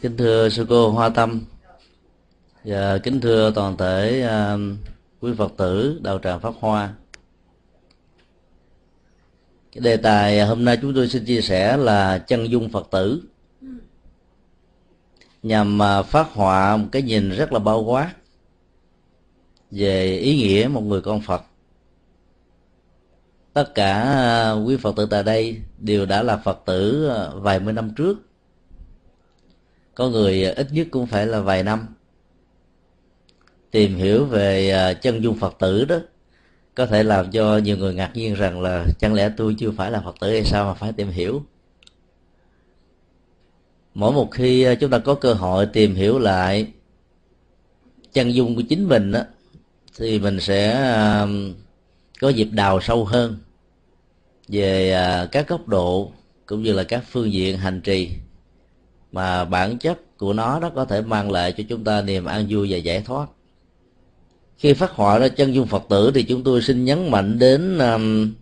kính thưa sư cô hoa tâm. Và kính thưa toàn thể uh, quý phật tử đạo tràng pháp hoa. Cái đề tài hôm nay chúng tôi xin chia sẻ là chân dung phật tử. Nhằm à, phát họa một cái nhìn rất là bao quát về ý nghĩa một người con phật. Tất cả à, quý phật tử tại đây đều đã là phật tử vài mươi năm trước có người à, ít nhất cũng phải là vài năm. Tìm hiểu về à, chân dung phật tử đó có thể làm cho nhiều người ngạc nhiên rằng là chẳng lẽ tôi chưa phải là phật tử hay sao mà phải tìm hiểu. Mỗi một khi à, chúng ta có cơ hội tìm hiểu lại chân dung của chính mình đó, thì mình sẽ có dịp đào sâu hơn về các góc độ cũng như là các phương diện hành trì mà bản chất của nó đó có thể mang lại cho chúng ta niềm an vui và giải thoát. Khi phát họa ra chân dung phật tử thì chúng tôi xin nhấn mạnh đến um,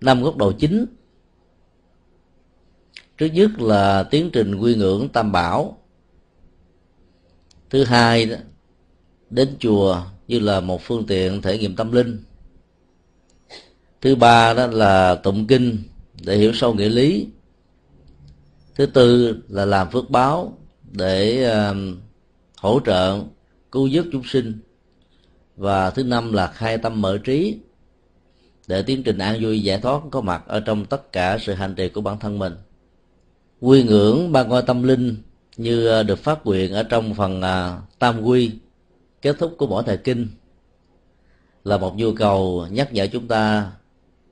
năm góc độ chính. Trước nhất là tiến trình quy ngưỡng tam bảo. Thứ hai đến chùa như là một phương tiện thể nghiệm tâm linh. Thứ ba đó là tụng kinh để hiểu sâu nghĩa lý thứ tư là làm phước báo để uh, hỗ trợ cứu giúp chúng sinh. Và thứ năm là khai tâm mở trí để tiến trình an vui giải thoát có mặt ở trong tất cả sự hành trì của bản thân mình. Quy ngưỡng ba ngôi tâm linh như ờ, được phát nguyện ở trong phần uh, tam quy kết thúc của mỗi thời kinh là một nhu cầu nhắc nhở chúng ta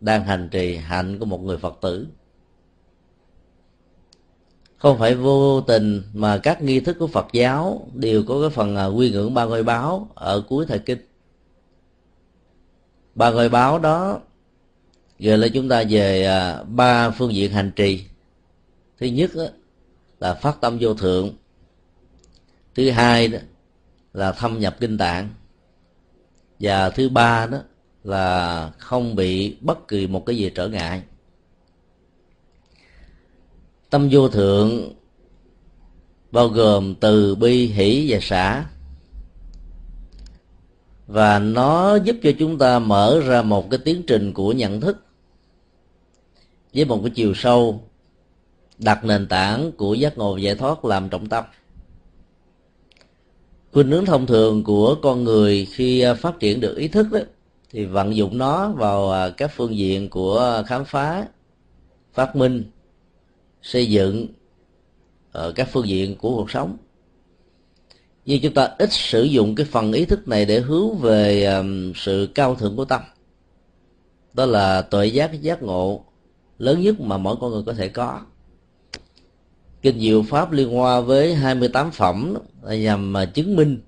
đang hành trì hạnh của một người phật tử không phải vô tình mà các nghi thức của phật giáo đều có cái phần à, quy ngưỡng ba ngôi báo ở cuối thời kinh. Ba ngôi báo đó gợi lại chúng ta về à, ba phương diện hành trì. Thứ nhất là phát tâm vô thượng. Thứ hai đó là thâm nhập kinh tạng. Và thứ ba đó là không bị bất kỳ một cái gì trở ngại tâm vô thượng, bao gồm từ bi, hỷ và xả. Và nó giúp cho chúng ta mở ra một cái tiến trình của nhận thức với một cái chiều sâu, đặt nền tảng của giác ngộ giải thoát làm trọng tâm. Khuynh hướng thông thường của con người khi à, phát triển được ý thức đó, thì vận dụng nó vào à, các phương diện của khám phá, phát minh xây dựng ở các phương diện của cuộc sống. Nhưng chúng ta ít sử dụng cái phần ý thức này để hướng về sự cao thượng của tâm. Đó là tuệ giác giác ngộ lớn nhất mà mỗi con người có thể có. Kinh diệu pháp liên hoa với 28 phẩm nhằm mà chứng minh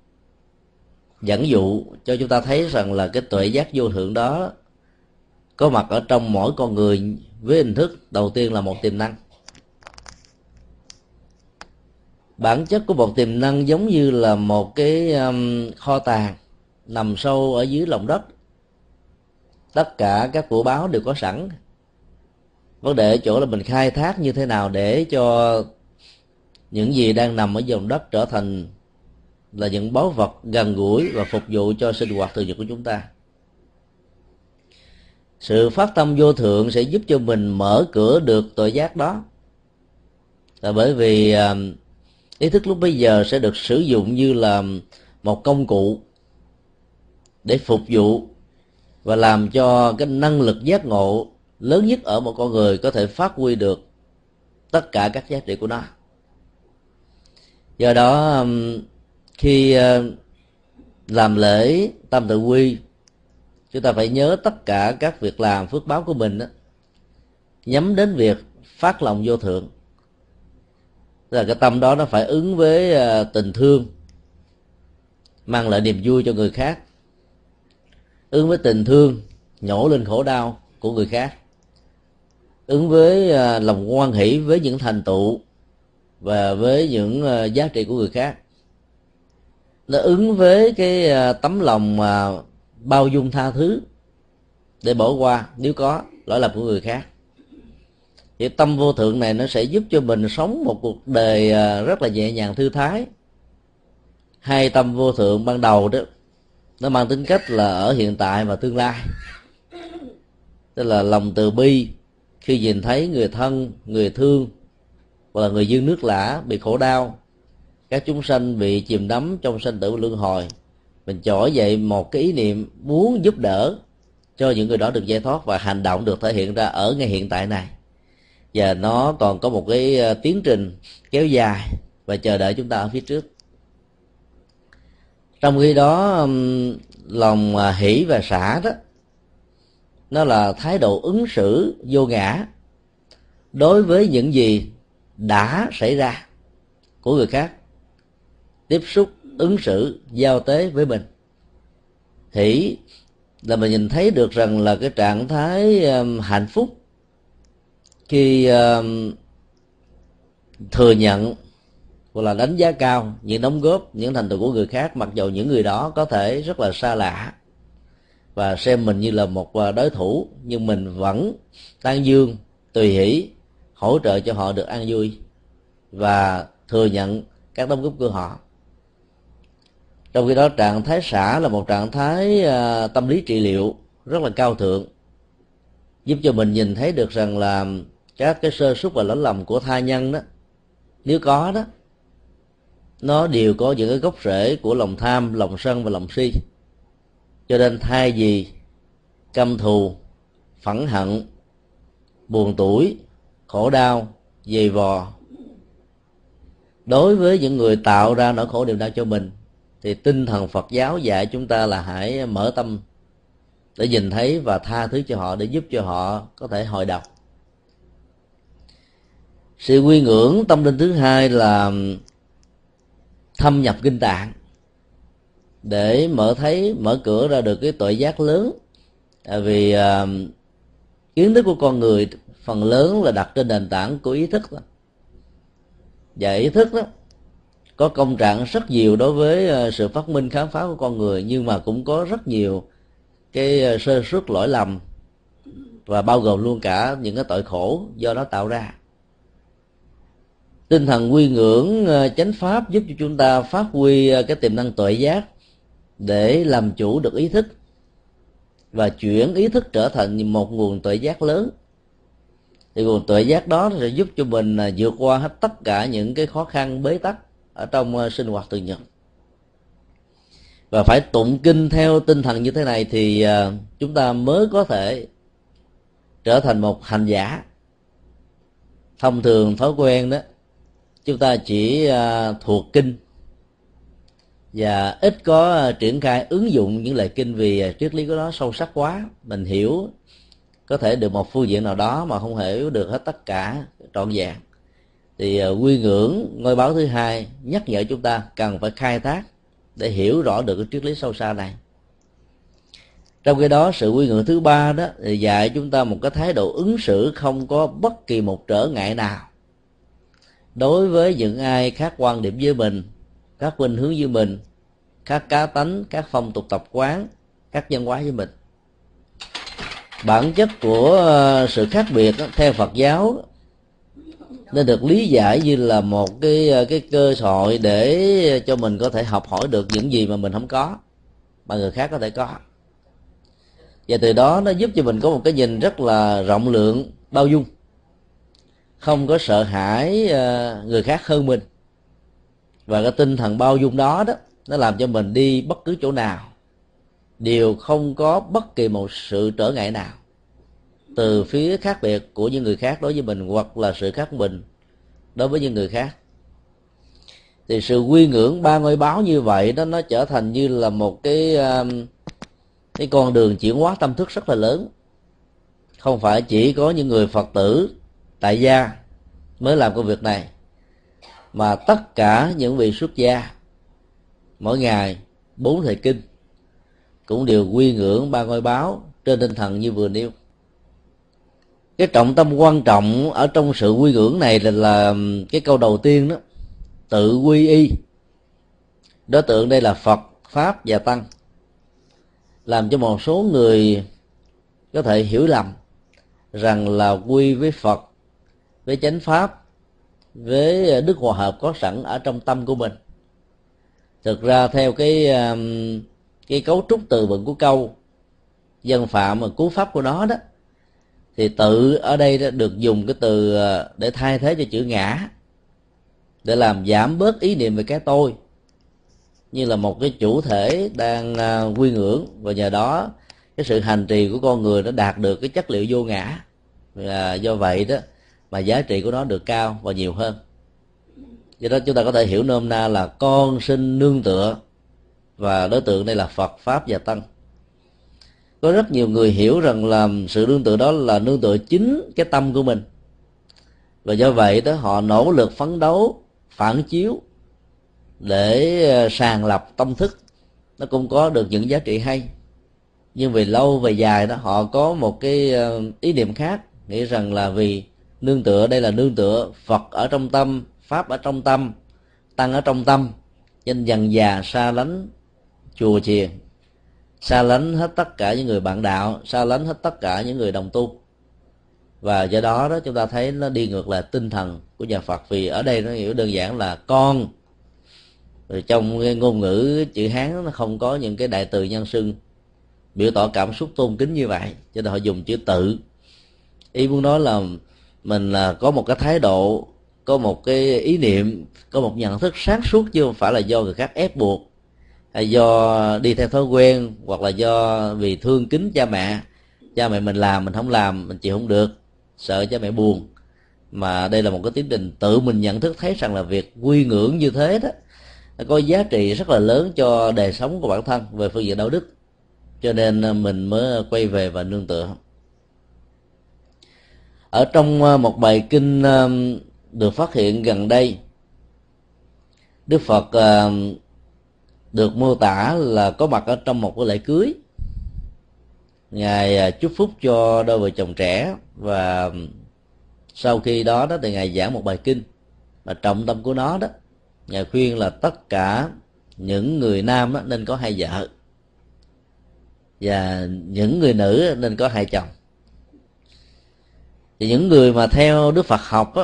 dẫn dụ cho chúng ta thấy rằng là cái tuệ giác vô thượng đó có mặt ở trong mỗi con người với hình thức đầu tiên là một tiềm năng. Bản chất của một tiềm năng giống như là một cái um, kho tàng nằm sâu ở dưới lòng đất. Tất cả các của báo đều có sẵn. Vấn đề ở chỗ là mình khai thác như thế nào để cho những gì đang nằm ở dòng đất trở thành là những báu vật gần gũi và phục vụ cho sinh hoạt thường nhật của chúng ta. Sự phát tâm vô thượng sẽ giúp cho mình mở cửa được tội giác đó. Là bởi vì um, ý thức lúc bây giờ sẽ được sử dụng như là một công cụ để phục vụ và làm cho cái năng lực giác ngộ lớn nhất ở một con người có thể phát huy được tất cả các giá trị của nó. Do đó um, khi uh, làm lễ tam tự quy chúng ta phải nhớ tất cả các việc làm phước báo của mình đó, nhắm đến việc phát lòng vô thượng là cái tâm đó nó phải ứng với ờ, tình thương, mang lại niềm vui cho người khác, ứng với tình thương nhổ lên khổ đau của người khác, ứng với ờ, lòng quan hỷ với những thành tựu và với những ờ, giá trị của người khác. Nó ứng với cái tấm lòng mà bao dung tha thứ để bỏ qua nếu có lỗi lầm của người khác thì tâm vô thượng này nó sẽ giúp cho mình sống một cuộc đời à, rất là nhẹ nhàng, thư thái. Hai tâm vô thượng ban đầu đó, nó mang tính cách là ở hiện tại và tương lai. Tức là lòng từ bi, khi nhìn thấy người thân, người thương hoặc là người dương nước lã bị khổ đau, các chúng sanh bị chìm đắm trong sanh tử luân hồi, mình trỗi dậy một cái ý niệm muốn giúp đỡ cho những người đó được giải thoát và hành động được thể hiện ra ở ngay hiện tại này và nó còn có một cái ờ, tiến trình kéo dài và chờ đợi chúng ta ở phía trước. Trong khi đó lòng ờ, hỷ và xả đó, nó là thái độ ứng xử vô ngã đối với những gì đã xảy ra của người khác, tiếp xúc, ứng xử, giao tế với mình. Hỷ là mình nhìn thấy được rằng là cái trạng thái hạnh phúc khi uh, thừa nhận hoặc là đánh giá cao những đóng góp những thành tựu của người khác mặc dù những người đó có thể rất là xa lạ và xem mình như là một à, đối thủ nhưng mình vẫn tan dương tùy hỷ hỗ trợ cho họ được an vui và thừa nhận các đóng góp của họ. Trong khi đó trạng thái xả là một trạng thái uh, tâm lý trị liệu rất là cao thượng giúp cho mình nhìn thấy được rằng là các cái sơ suất và lỗi lầm của tha nhân đó, nếu có đó, nó đều có những cái gốc rễ của lòng tham, lòng sân và lòng si. Cho nên thay vì căm thù, phẫn hận, buồn tuổi khổ đau, dày vò, đối với những người tạo ra nỗi khổ niềm đau cho mình, thì tinh thần phật giáo dạy chúng ta là hãy mở tâm để nhìn thấy và tha thứ cho họ, để giúp cho họ có thể hồi đọc sự quy ngưỡng tâm linh thứ hai là thâm nhập kinh tạng. Để mở thấy, mở cửa ra được cái tội giác lớn. À, vì à, kiến thức của con người phần lớn là đặt trên nền tảng của ý thức đó. và ý thức đó có công trạng rất nhiều đối với à, sự phát minh, khám phá của con người, nhưng mà cũng có rất nhiều cái sơ suất lỗi lầm và bao gồm luôn cả những cái tội khổ do nó tạo ra tinh thần quy ngưỡng ờ, chánh pháp giúp cho chúng ta phát huy ờ, cái tiềm năng tuệ giác để làm chủ được ý thức và chuyển ý thức trở thành một nguồn tuệ giác lớn. Thì nguồn tuệ giác đó sẽ giúp cho mình ờ, vượt qua hết tất cả những cái khó khăn, bế tắc ở trong sinh hoạt thường nhật. Và phải tụng kinh theo tinh thần như thế này thì chúng ta mới có thể trở thành một hành giả thông thường, thói quen đó chúng ta chỉ à, thuộc kinh. Và ít có à, triển khai ứng dụng những lời kinh vì à, triết lý của nó sâu sắc quá. Mình hiểu, có thể được một phương diện nào đó mà không hiểu được hết tất cả trọn vẹn. Thì quy ngưỡng, ngôi báo thứ hai nhắc nhở chúng ta cần phải khai thác để hiểu rõ được cái triết lý sâu xa này. Trong khi đó, sự quy ngưỡng thứ ba đó thì dạy chúng ta một cái thái độ ứng xử không có bất kỳ một trở ngại nào đối với những ai khác quan điểm với mình, các khuynh hướng với mình, các cá tánh, các phong tục tập quán, các văn hóa với mình. Bản chất của ờ, sự khác biệt theo phật giáo nên được lý giải như là một cái ờ, cái cơ hội để cho mình có thể học hỏi được những gì mà mình không có, mà người khác có thể có. Và từ đó nó giúp cho mình có một cái nhìn rất là rộng lượng, bao dung không có sợ hãi ờ, người khác hơn mình. Và cái tinh thần bao dung đó đó, nó làm cho mình đi bất cứ chỗ nào. Đều không có bất kỳ một sự trở ngại nào. Từ phía khác biệt của những người khác đối với mình, hoặc là sự khác mình đối với những người khác. Thì sự quy ngưỡng ba ngôi báo như vậy đó, nó trở thành như là một cái cái con đường chuyển hóa tâm thức rất là lớn. Không phải chỉ có những người phật tử tại gia mới làm công việc này. Mà tất cả những vị xuất gia mỗi ngày bốn thời kinh cũng đều quy ngưỡng ba ngôi báo trên tinh thần như vừa nêu. Cái trọng tâm quan trọng ở trong sự quy ngưỡng này là, là cái câu đầu tiên đó tự quy y. Đối tượng đây là phật pháp và tăng làm cho một số người có thể hiểu lầm rằng là quy với phật với chánh pháp, với ờ, đức hòa hợp có sẵn ở trong tâm của mình. Thực ra theo cái cái cấu trúc từ vựng của câu dân phạm và cú pháp của nó đó, thì tự ở đây đã được dùng cái từ ờ, để thay thế cho chữ ngã, để làm giảm bớt ý niệm về cái tôi. Như là một cái chủ thể đang ờ, quy ngưỡng và nhờ đó cái sự hành trì của con người nó đạt được cái chất liệu vô ngã. Và do vậy đó mà giá trị của nó được cao và nhiều hơn. Do đó chúng ta có thể hiểu nôm na là con sinh nương tựa và đối tượng đây là phật, pháp và tăng. Có rất nhiều người hiểu rằng là sự nương tựa đó là nương tựa chính cái tâm của mình. Và do vậy đó, họ nỗ lực phấn đấu, phản chiếu để ờ, sàng lọc tâm thức. Nó cũng có được những giá trị hay. Nhưng về lâu về dài đó, họ có một cái ờ, ý niệm khác, nghĩ rằng là vì nương tựa, đây là nương tựa phật ở trong tâm, pháp ở trong tâm, tăng ở trong tâm. Nên dần già xa lánh, chùa chiền. Xa lánh hết tất cả những người bạn đạo, xa lánh hết tất cả những người đồng tu. Và do đó đó chúng ta thấy nó đi ngược lại tinh thần của nhà Phật. Vì ở đây nó hiểu đơn giản là con. Rồi trong cái ngôn ngữ, chữ Hán nó không có những cái đại từ nhân xưng. Biểu tỏ cảm xúc tôn kính như vậy, cho nên họ dùng chữ tự. Ý muốn nói là mình là có một cái thái độ, có một cái ý niệm, có một nhận thức sáng suốt chứ không phải là do người khác ép buộc. Hay do đi theo thói quen, hoặc là do vì thương kính cha mẹ. Cha mẹ mình làm, mình không làm, mình chịu không được. Sợ cha mẹ buồn. Mà đây là một cái tiến trình tự mình nhận thức thấy rằng là việc quy ngưỡng như thế đó, nó có giá trị rất là lớn cho đời sống của bản thân về phương diện đạo đức. Cho nên mình mới quay về và nương tựa ở trong ờ, một bài kinh ờ, được phát hiện gần đây, đức phật ờ, được mô tả là có mặt ở trong một cái lễ cưới. Ngài chúc phúc cho đôi vợ chồng trẻ và sau khi đó đó thì ngài giảng một bài kinh và trọng tâm của nó đó, ngài khuyên là tất cả những người nam đó nên có hai vợ và những người nữ nên có hai chồng thì những người mà theo đức phật học á,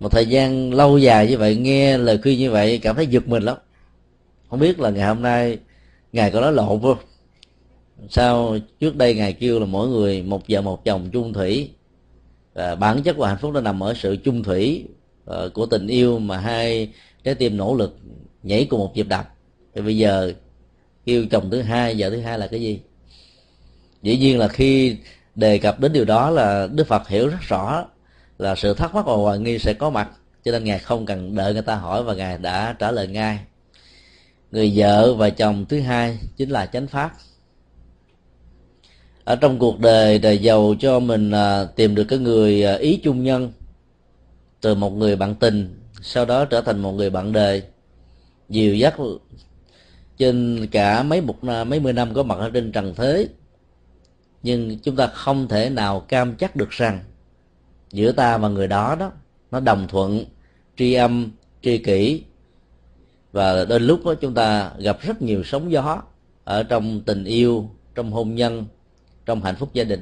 một thời gian lâu dài như vậy, nghe lời khuyên như vậy, cảm thấy giật mình lắm. Không biết là ngày hôm nay, ngài có nói lộn không? Sao trước đây ngài kêu là mỗi người một vợ một chồng chung thủy, và bản chất của hạnh phúc nó nằm ở sự chung thủy ờ, của tình yêu mà hai trái tim nỗ lực nhảy cùng một nhịp đập. Thì bây giờ kêu chồng thứ hai, vợ thứ hai là cái gì? Dĩ nhiên là khi đề cập đến điều đó là đức phật hiểu rất rõ là sự thắc mắc và hoài nghi sẽ có mặt. Cho nên ngài không cần đợi người ta hỏi và ngài đã trả lời ngay. Người vợ và chồng thứ hai chính là chánh pháp. Ở trong cuộc đời để giàu cho mình à, tìm được cái người à, ý chung nhân từ một người bạn tình, sau đó trở thành một người bạn đời. Dìu dắt trên cả mấy một à, mấy mươi năm có mặt ở trên trần thế nhưng chúng ta không thể nào cam chắc được rằng giữa ta và người đó đó nó đồng thuận tri âm tri kỷ. Và đôi lúc đó chúng ta gặp rất nhiều sóng gió ở trong tình yêu trong hôn nhân trong hạnh phúc gia đình.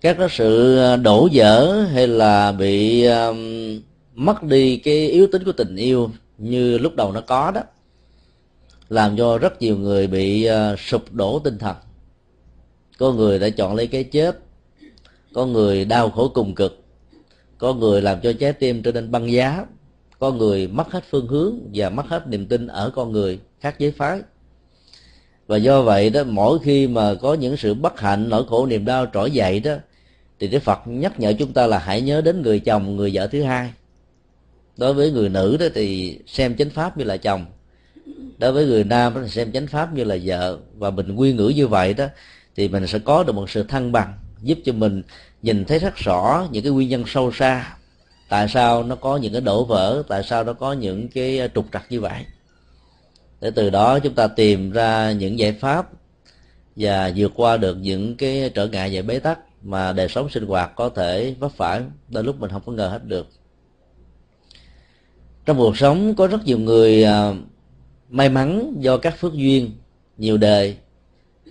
Các cái sự đổ vỡ hay là bị um, mất đi cái yếu tính của tình yêu như lúc đầu nó có đó làm cho rất nhiều người bị uh, sụp đổ tinh thần có người đã chọn lấy cái chết. Có người đau khổ cùng cực. Có người làm cho trái tim trở nên băng giá. Có người mất hết phương hướng và mất hết niềm tin ở con người khác giới phái. Và do vậy đó, mỗi khi mà có những sự bất hạnh, nỗi khổ, niềm đau trỗi dậy đó, thì Đức Phật nhắc nhở chúng ta là hãy nhớ đến người chồng, người vợ thứ hai. Đối với người nữ đó thì xem chánh pháp như là chồng. Đối với người nam đó thì xem chánh pháp như là vợ. Và mình quy ngữ như vậy đó thì mình sẽ có được một sự thăng bằng, giúp cho mình nhìn thấy rất rõ những cái nguyên nhân sâu xa. Tại sao nó có những cái đổ vỡ, tại sao nó có những cái à, trục trặc như vậy? Để từ đó chúng ta tìm ra những giải pháp và vượt qua được những cái trở ngại và bế tắc mà đời sống sinh hoạt có thể vấp phải. Đôi lúc mình không có ngờ hết được. Trong cuộc sống có rất nhiều người à, may mắn do các phước duyên nhiều đời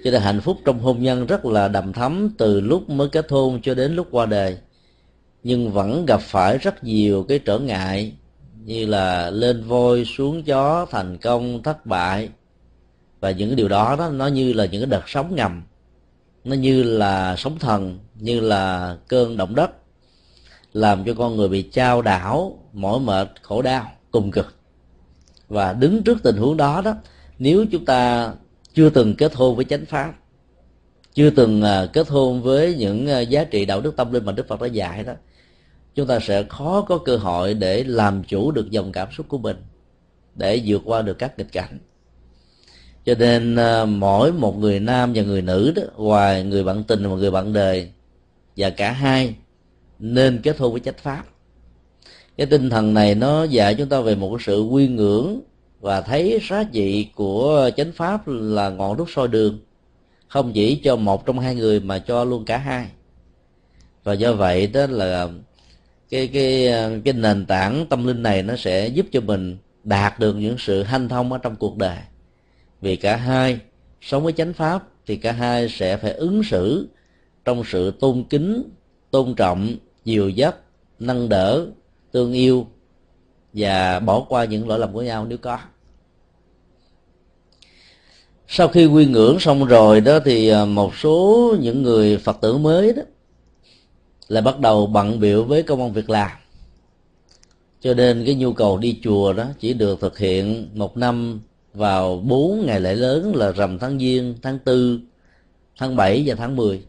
cho nên hạnh phúc trong hôn nhân rất là đầm thắm từ lúc mới kết hôn cho đến lúc qua đời. Nhưng vẫn gặp phải rất nhiều cái trở ngại, như là lên voi xuống chó thành công thất bại. Và những điều đó đó, nó như là những cái đợt sóng ngầm. Nó như là sóng thần, như là cơn động đất, làm cho con người bị trao đảo, mỏi mệt, khổ đau, cùng cực. Và đứng trước tình huống đó đó, nếu chúng ta chưa từng kết hôn với chánh pháp. Chưa từng à, kết hôn với những à, giá trị đạo đức tâm linh mà đức phật đã dạy đó. Chúng ta sẽ khó có cơ hội để làm chủ được dòng cảm xúc của mình, để vượt qua được các nghịch cảnh. Cho nên à, mỗi một người nam và người nữ đó, ngoài người bạn tình và người bạn đời và cả hai nên kết hôn với chánh pháp. Cái tinh thần này nó dạy chúng ta về một sự quy ngưỡng và thấy giá trị của chánh pháp là ngọn đuốc soi đường, không chỉ cho một trong hai người mà cho luôn cả hai. Và do vậy đó là cái cái cái nền tảng tâm linh này nó sẽ giúp cho mình đạt được những sự hanh thông ở trong cuộc đời. Vì cả hai sống với chánh pháp thì cả hai sẽ phải ứng xử trong sự tôn kính, tôn trọng, dìu dắt, nâng đỡ, tương yêu và bỏ qua những lỗi lầm của nhau nếu có sau khi quy ngưỡng xong rồi đó thì à, một số những người phật tử mới đó là bắt đầu bận biểu với công an việc làm. Cho nên cái nhu cầu đi chùa đó chỉ được thực hiện một năm vào bốn ngày lễ lớn là rằm tháng giêng, tháng tư, tháng bảy và tháng mười.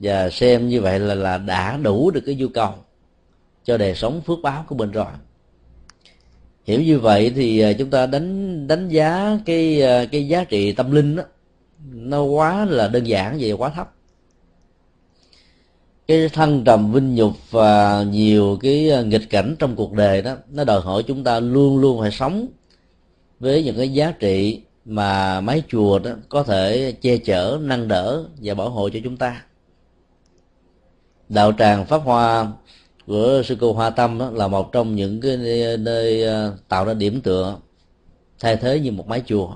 Và xem như vậy là là đã đủ được cái nhu cầu cho đời sống phước báo của mình rồi hiểu như vậy thì à, chúng ta đánh đánh giá cái à, cái giá trị tâm linh đó nó quá là đơn giản và quá thấp. Cái thăng trầm vinh nhục và nhiều cái à, nghịch cảnh trong cuộc đời đó, nó đòi hỏi chúng ta luôn luôn phải sống với những cái giá trị mà mái chùa đó có thể che chở, nâng đỡ và bảo hộ cho chúng ta. Đạo tràng pháp hoa của sư cô hoa tâm đó là một trong những cái nơi à, tạo ra điểm tựa, thay thế như một mái chùa.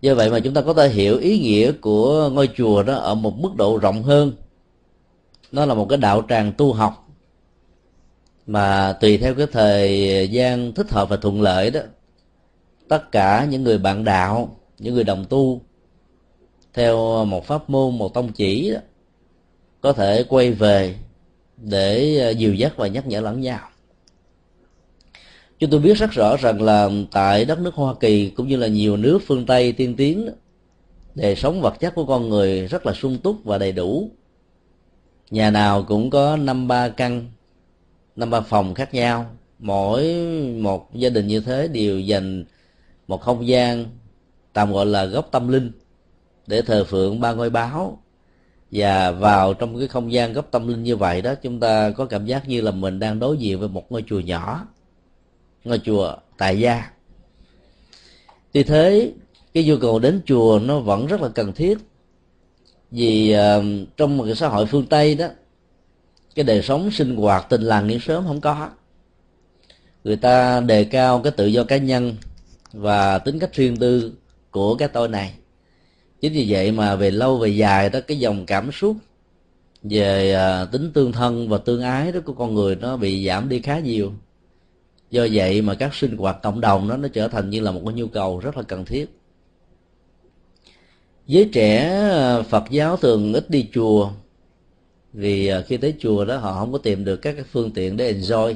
Do vậy mà chúng ta có thể hiểu ý nghĩa của ngôi chùa đó ở một mức độ rộng hơn. Nó là một cái đạo tràng tu học mà tùy theo cái thời gian thích hợp và thuận lợi đó, tất cả những người bạn đạo, những người đồng tu, theo một pháp môn, một tông chỉ đó, có thể quay về để ờ, dìu dắt và nhắc nhở lẫn nhau. Chúng tôi biết rất rõ rằng là tại đất nước hoa kỳ cũng như là nhiều nước phương tây tiên tiến đời sống vật chất của con người rất là sung túc và đầy đủ. Nhà nào cũng có năm ba căn, năm ba phòng khác nhau. Mỗi một gia đình như thế đều dành một không gian, tạm gọi là góc tâm linh, để thờ phượng ba ngôi báo và vào trong cái không gian góc tâm linh như vậy đó chúng ta có cảm giác như là mình đang đối diện với một ngôi chùa nhỏ ngôi chùa tại gia. Tuy thế cái nhu cầu đến chùa nó vẫn rất là cần thiết. Vì uh, trong một cái xã hội phương tây đó cái đời sống sinh hoạt tình làng nghĩa sớm không có. Người ta đề cao cái tự do cá nhân và tính cách riêng tư của cái tôi này chính vì vậy mà về lâu về dài đó, cái dòng cảm xúc về à, tính tương thân và tương ái đó của con người nó bị giảm đi khá nhiều. Do vậy mà các sinh hoạt cộng đồng đó, nó trở thành như là một cái nhu cầu rất là cần thiết. Giới trẻ à, phật giáo thường ít đi chùa vì à, khi tới chùa đó họ không có tìm được các cái phương tiện để enjoy,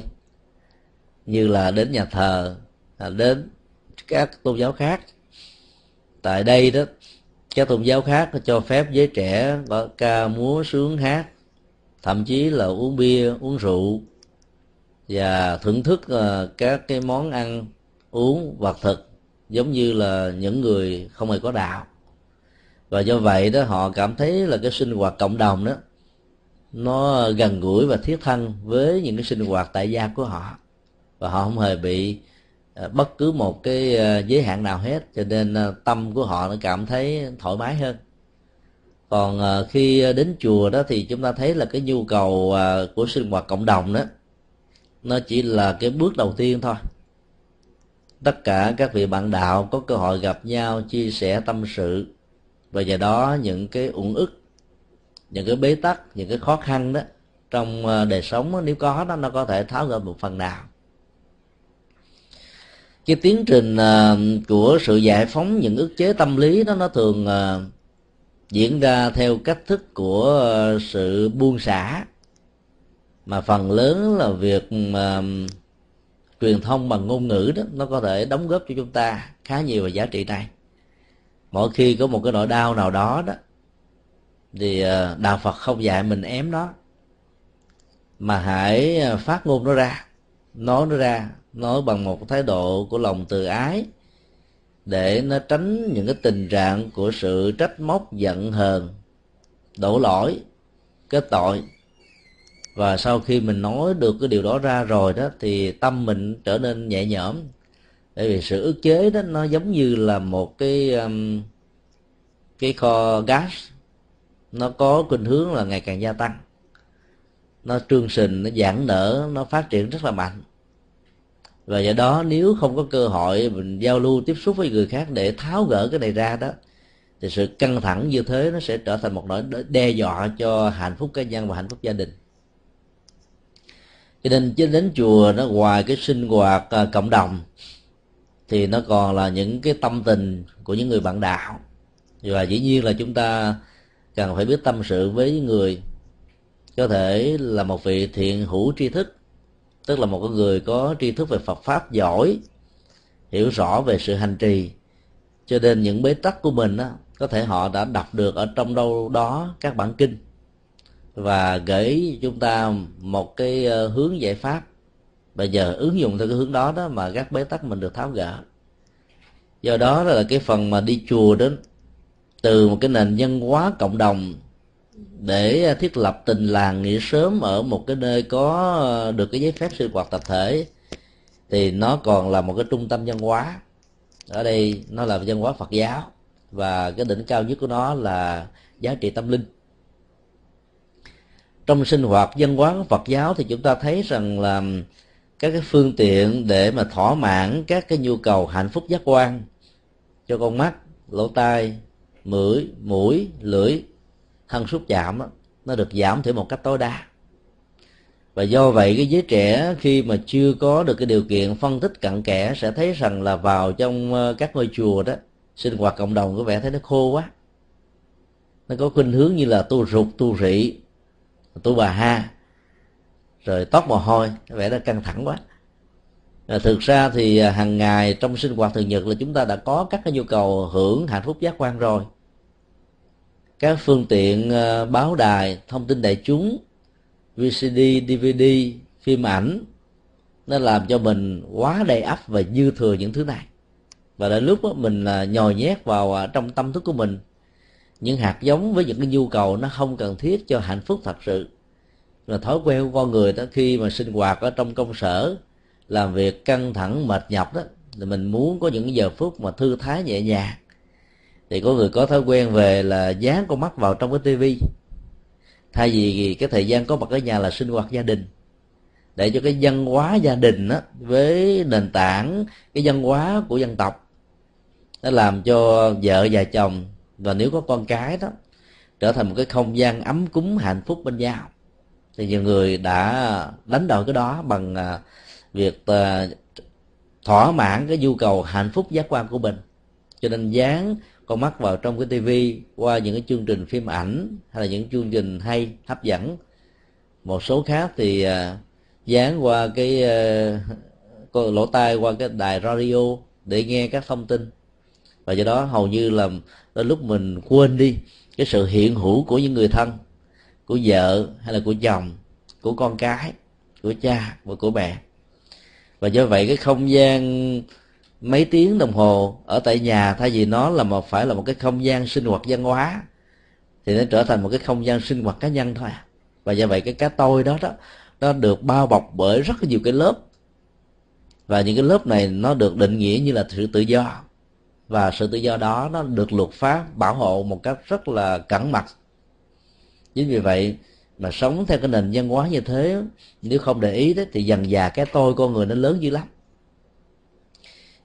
như là đến nhà thờ đến các tôn giáo khác. Tại đây đó các tôn giáo khác cho phép giới trẻ có ca múa sướng hát, thậm chí là uống bia, uống rượu và thưởng thức ờ, các cái món ăn, uống vật thực giống như là những người không hề có đạo. Và do vậy đó, họ cảm thấy là cái sinh hoạt cộng đồng đó, nó gần gũi và thiết thân với những cái sinh hoạt tại gia của họ. Và họ không hề bị Ờ, bất cứ một cái ờ, giới hạn nào hết, cho nên ờ, tâm của họ nó cảm thấy thoải mái hơn. Còn khi đến chùa đó thì chúng ta thấy là cái nhu cầu của sinh hoạt cộng đồng đó, nó chỉ là cái bước đầu tiên thôi. Tất cả các vị bạn đạo có cơ hội gặp nhau, chia sẻ tâm sự, và nhờ đó những cái uẩn ức, những cái bế tắc, những cái khó khăn đó trong đời sống nếu có đó, nó có thể tháo gỡ một phần nào cái tiến trình à, của sự giải phóng những ức chế tâm lý đó, nó thường à, diễn ra theo cách thức của à, sự buông xả. Mà phần lớn là việc, mà, truyền thông bằng ngôn ngữ đó, nó có thể đóng góp cho chúng ta khá nhiều về giá trị này. Mỗi khi có một cái nỗi đau nào đó đó, thì đạo phật không dạy mình ém nó, mà hãy phát ngôn nó ra, nói nó ra nói bằng một thái độ của lòng từ ái để nó tránh những cái tình trạng của sự trách móc giận hờn đổ lỗi kết tội. Và sau khi mình nói được cái điều đó ra rồi đó thì tâm mình trở nên nhẹ nhõm. Bởi vì sự ức chế đó nó giống như là một cái um, cái kho gas. Nó có khuynh hướng là ngày càng gia tăng. Nó trương sình nó giãn nở nó phát triển rất là mạnh và do đó, nếu không có cơ hội mình giao lưu tiếp xúc với người khác để tháo gỡ cái này ra đó, thì sự căng thẳng như thế nó sẽ trở thành một nỗi đe dọa cho hạnh phúc cá nhân và hạnh phúc gia đình. Cho nên chứ đến chùa nó ngoài cái sinh hoạt à, cộng đồng, thì nó còn là những cái tâm tình của những người bạn đạo. Và dĩ nhiên là chúng ta cần phải biết tâm sự với người. Có thể là một vị thiện hữu tri thức tức là một con người có tri thức về Phật pháp giỏi hiểu rõ về sự hành trì. Cho nên những bế tắc của mình đó, có thể họ đã đọc được ở trong đâu đó các bản kinh và gửi chúng ta một cái ờ, hướng giải pháp. Bây giờ ứng dụng theo cái hướng đó đó mà các bế tắc mình được tháo gỡ. Do đó là cái phần mà đi chùa đến từ một cái nền nhân hóa cộng đồng để à, thiết lập tình làng nghĩa sớm ở một cái nơi có à, được cái giấy phép sinh hoạt tập thể, thì nó còn là một cái trung tâm văn hóa. Ở đây nó là văn hóa Phật giáo và cái đỉnh cao nhất của nó là giá trị tâm linh. Trong sinh hoạt văn hóa của Phật giáo thì chúng ta thấy rằng là các cái phương tiện để mà thỏa mãn các cái nhu cầu hạnh phúc giác quan cho con mắt, lỗ tai, mũi mũi, lưỡi thân xúc chạm đó, nó được giảm thiểu một cách tối đa. Và do vậy cái giới trẻ khi mà chưa có được cái điều kiện phân tích cặn kẽ sẽ thấy rằng là vào trong ờ, các ngôi chùa đó sinh hoạt cộng đồng có vẻ thấy nó khô quá. Nó có khuynh hướng như là tu rụt tu rị tu bà ha rồi tóc mồ hôi có vẻ nó căng thẳng quá. À, thực ra thì à, hàng ngày trong sinh hoạt thường nhật là chúng ta đã có các cái nhu cầu hưởng hạnh phúc giác quan rồi các phương tiện ờ, báo đài thông tin đại chúng VCD, DVD, phim ảnh nó làm cho mình quá đầy ắp và dư thừa những thứ này. Và đến lúc đó, mình là nhồi nhét vào ờ, trong tâm thức của mình những hạt giống với những cái nhu cầu nó không cần thiết cho hạnh phúc thật sự. Là thói quen của con người đó khi mà sinh hoạt ở trong công sở làm việc căng thẳng mệt nhọc đó thì mình muốn có những giờ phút mà thư thái nhẹ nhàng thì có người có thói quen về là dán con mắt vào trong cái tivi. Thay vì cái thời gian có mặt ở nhà là sinh hoạt gia đình. Để cho cái văn hóa gia đình á, với nền tảng cái văn hóa của dân tộc, nó làm cho vợ và chồng và nếu có con cái đó, trở thành một cái không gian ấm cúng, hạnh phúc bên nhau. Thì nhiều người đã đánh đổi cái đó bằng à, việc à, thỏa mãn cái nhu cầu hạnh phúc giác quan của mình. Cho nên dán con mắt vào trong cái tivi, qua những cái chương trình phim ảnh hay là những chương trình hay, hấp dẫn. Một số khác thì à, dán qua cái à, lỗ tai qua cái đài radio để nghe các thông tin. Và do đó hầu như là đến lúc mình quên đi cái sự hiện hữu của những người thân, của vợ hay là của chồng, của con cái, của cha và của mẹ. Và do vậy cái không gian mấy tiếng đồng hồ ở tại nhà, thay vì nó là một, phải là một cái không gian sinh hoạt văn hóa, thì nó trở thành một cái không gian sinh hoạt cá nhân thôi à. và do vậy cái cá tôi đó đó, nó được bao bọc bởi rất nhiều cái lớp. Và những cái lớp này nó được định nghĩa như là sự tự do. Và sự tự do đó nó được luật pháp bảo hộ một cách rất là cẩn mật. Chính vì vậy mà sống theo cái nền văn hóa như thế, nếu không để ý đó, thì dần già cái tôi con người nó lớn dữ lắm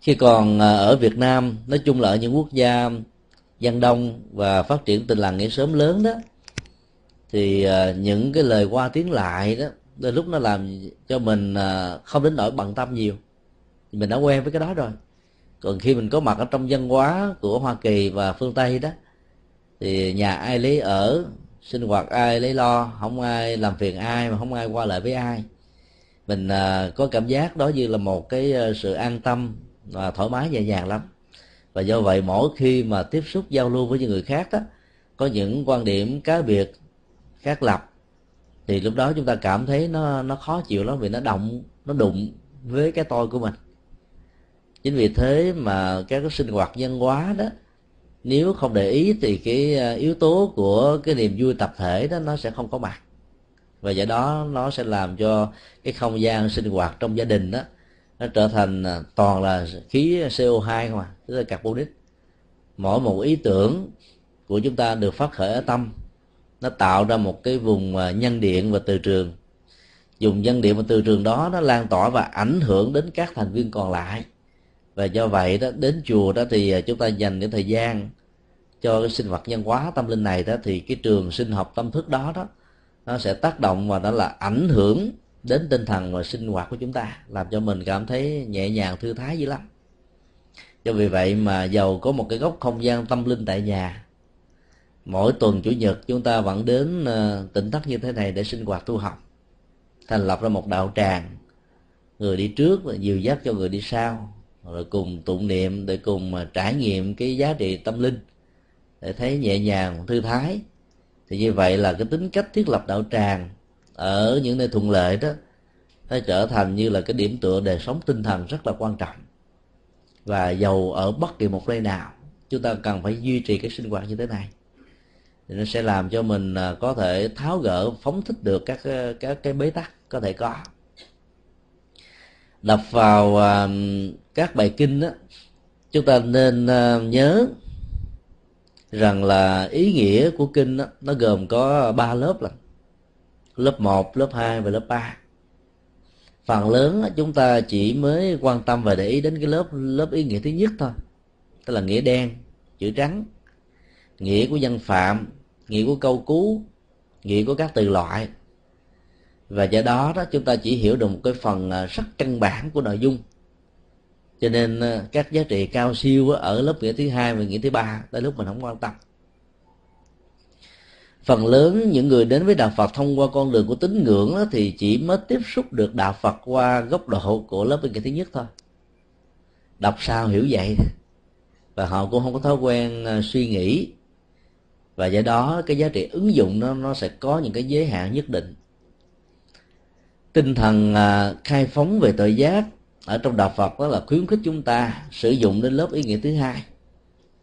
khi còn à, ở Việt Nam, nói chung là ở những quốc gia dân đông và phát triển tình làng nghĩa sớm lớn đó, thì à, những cái lời qua tiếng lại đó, đôi lúc nó làm cho mình à, không đến nỗi bận tâm nhiều. Mình đã quen với cái đó rồi. Còn khi mình có mặt ở trong văn hóa của hoa kỳ và phương tây đó, thì nhà ai lấy ở, sinh hoạt ai lấy lo, không ai làm phiền ai mà không ai qua lại với ai. Mình có cảm giác đó như là một cái sự an tâm và thoải mái nhẹ nhàng lắm. Và do vậy mỗi khi mà tiếp xúc giao lưu với những người khác đó có những quan điểm cá biệt, khác lập, thì lúc đó chúng ta cảm thấy nó nó khó chịu lắm vì nó động nó đụng với cái tôi của mình. Chính vì thế mà các cái sinh hoạt văn hóa đó, nếu không để ý thì cái ờ, yếu tố của cái niềm vui tập thể đó, nó sẽ không có mặt. Và do đó nó sẽ làm cho cái không gian sinh hoạt trong gia đình đó nó trở thành à, toàn là khí CO2 không à tức là carbonic. Mỗi một ý tưởng của chúng ta được phát khởi ở tâm, nó tạo ra một cái vùng à, nhân điện và từ trường. Dùng nhân điện và từ trường đó, nó lan tỏa và ảnh hưởng đến các thành viên còn lại. Và do vậy đó, đến chùa đó thì à, chúng ta dành những thời gian cho cái sinh hoạt nhân hóa tâm linh này đó, thì cái trường sinh học tâm thức đó đó, nó sẽ tác động và nó là ảnh hưởng đến tinh thần và sinh hoạt của chúng ta, làm cho mình cảm thấy nhẹ nhàng, thư thái dữ lắm. Do vì vậy mà giàu có một cái góc không gian tâm linh tại nhà. Mỗi tuần chủ nhật chúng ta vẫn đến ờ, tỉnh thất như thế này để sinh hoạt tu học, thành lập ra một đạo tràng, người đi trước và dìu dắt cho người đi sau, rồi cùng tụng niệm để cùng ờ, trải nghiệm cái giá trị tâm linh để thấy nhẹ nhàng, thư thái. Thì như vậy là cái tính cách thiết lập đạo tràng ở những nơi thuận lợi đó nó trở thành như là cái điểm tựa đời sống tinh thần rất là quan trọng. Và giàu ở bất kỳ một nơi nào chúng ta cần phải duy trì cái sinh hoạt như thế này. Thì nó sẽ làm cho mình à, có thể tháo gỡ phóng thích được các à, các cái bế tắc có thể có. Đọc vào à, các bài kinh đó chúng ta nên nhớ rằng là ý nghĩa của kinh đó, nó gồm có ba lớp là lớp 1, lớp 2 và lớp 3 phần lớn chúng ta chỉ mới quan tâm và để ý đến cái lớp lớp ý nghĩa thứ nhất thôi. Tức là nghĩa đen chữ trắng. Nghĩa của dân phạm nghĩa của câu cú nghĩa của các từ loại. Và do đó đó chúng ta chỉ hiểu được một cái phần à, rất căn bản của nội dung. Cho nên à, các giá trị cao siêu ở lớp nghĩa thứ hai và nghĩa thứ ba tới lúc mình không quan tâm phần lớn những người đến với đạo Phật thông qua con đường của tín ngưỡng đó, thì chỉ mới tiếp xúc được đạo Phật qua góc độ của lớp bên thứ nhất thôi. Đọc sao hiểu vậy? Và họ cũng không có thói quen à, suy nghĩ. Và do đó cái giá trị ứng dụng nó nó sẽ có những cái giới hạn nhất định. Tinh thần à, khai phóng về tội giác ở trong đạo Phật đó là khuyến khích chúng ta sử dụng đến lớp ý nghĩa thứ hai.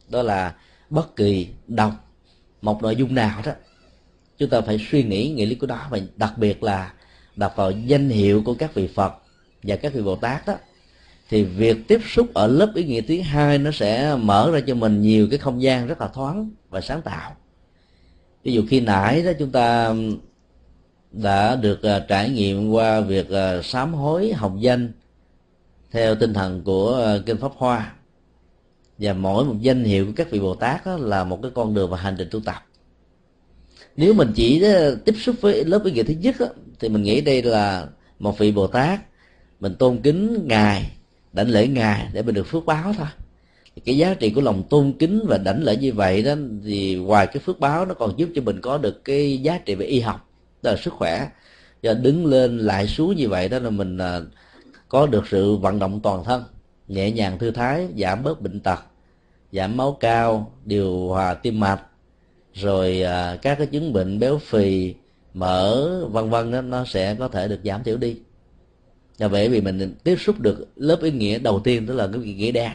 Đó là bất kỳ đọc một nội dung nào đó chúng ta phải suy nghĩ nghĩa lý của đó và đặc biệt là đặt vào danh hiệu của các vị Phật và các vị Bồ Tát đó thì việc tiếp xúc ở lớp ý nghĩa thứ hai nó sẽ mở ra cho mình nhiều cái không gian rất là thoáng và sáng tạo. Ví dụ khi nãy đó chúng ta đã được uh, trải nghiệm qua việc uh, sám hối hồng danh theo tinh thần của uh, kinh pháp hoa. Và mỗi một danh hiệu của các vị bồ tát đó là một cái con đường và hành trình tu tập nếu mình chỉ ờ, tiếp xúc với lớp ý nghĩa thứ nhất đó, thì mình nghĩ đây là một vị bồ tát. Mình tôn kính ngài đảnh lễ ngài để mình được phước báo thôi. Cái giá trị của lòng tôn kính và đảnh lễ như vậy đó thì ngoài cái phước báo nó còn giúp cho mình có được cái giá trị về y học đó là sức khỏe. Cho đứng lên lại xuống như vậy đó là mình ờ, có được sự vận động toàn thân nhẹ nhàng thư thái giảm bớt bệnh tật giảm máu cao điều hòa tim mạch rồi à, các cái chứng bệnh béo phì mỡ vân vân đó nó sẽ có thể được giảm thiểu đi. Và vậy vì mình tiếp xúc được lớp ý nghĩa đầu tiên tức là cái nghĩa đen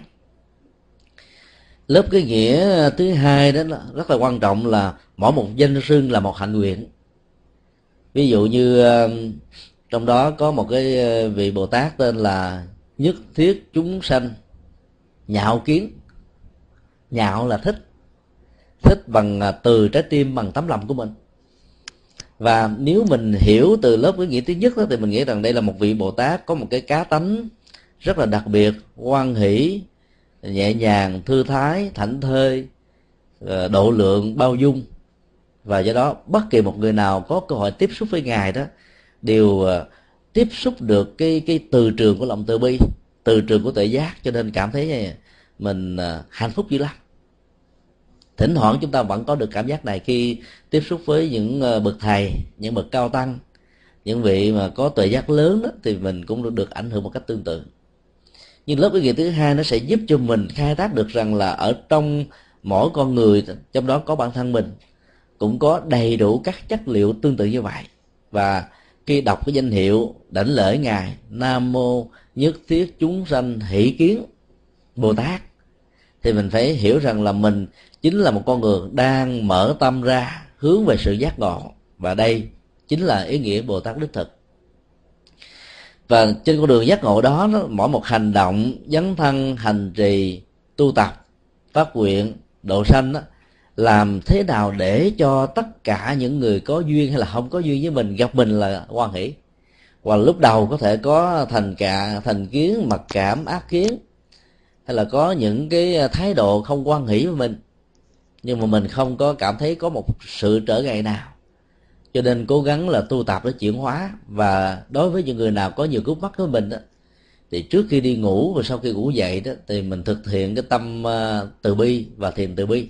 lớp cái nghĩa thứ hai đó rất là quan trọng là mỗi một danh sưng là một hạnh nguyện. Ví dụ như à, trong đó có một cái à, vị bồ tát tên là nhất thiết chúng sanh nhạo kiến. Nhạo là thích thích bằng à, từ trái tim bằng tấm lòng của mình. Và nếu mình hiểu từ lớp cái nghĩa thứ nhất đó, thì mình nghĩ rằng đây là một vị bồ tát có một cái cá tánh rất là đặc biệt quan hỷ nhẹ nhàng thư thái thảnh thơi à, độ lượng bao dung. Và do đó bất kỳ một người nào có cơ hội tiếp xúc với ngài đó đều à, tiếp xúc được cái cái từ trường của lòng từ bi từ trường của tuệ giác. Cho nên cảm thấy mình hạnh phúc dữ lắm thỉnh thoảng chúng ta vẫn có được cảm giác này khi tiếp xúc với những ờ, bậc thầy những bậc cao tăng. Những vị mà có tuệ giác lớn đó, thì mình cũng được ảnh hưởng một cách tương tự. Nhưng lớp ý nghĩa thứ hai nó sẽ giúp cho mình khai thác được rằng là ở trong mỗi con người trong đó có bản thân mình cũng có đầy đủ các chất liệu tương tự như vậy. Và khi đọc cái danh hiệu đảnh lễ ngài nam mô nhất thiết chúng sanh hỷ kiến bồ tát thì mình phải hiểu rằng là mình chính là một con người đang mở tâm ra hướng về sự giác ngộ. Và đây chính là ý nghĩa bồ tát đích thực. Và trên con đường giác ngộ đó mỗi một hành động dấn thân hành trì tu tập phát nguyện độ sanh đó, làm thế nào để cho tất cả những người có duyên hay là không có duyên với mình gặp mình là quan hỷ. Và lúc đầu có thể có thành cả thành kiến mặc cảm ác kiến hay là có những cái thái độ không quan hỷ với mình nhưng mà mình không có cảm thấy có một sự trở ngại nào. Cho nên cố gắng là tu tập để chuyển hóa. Và đối với những người nào có nhiều cúp mắt với mình đó, thì trước khi đi ngủ và sau khi ngủ dậy đó thì mình thực hiện cái tâm ờ, từ bi và thiền từ bi.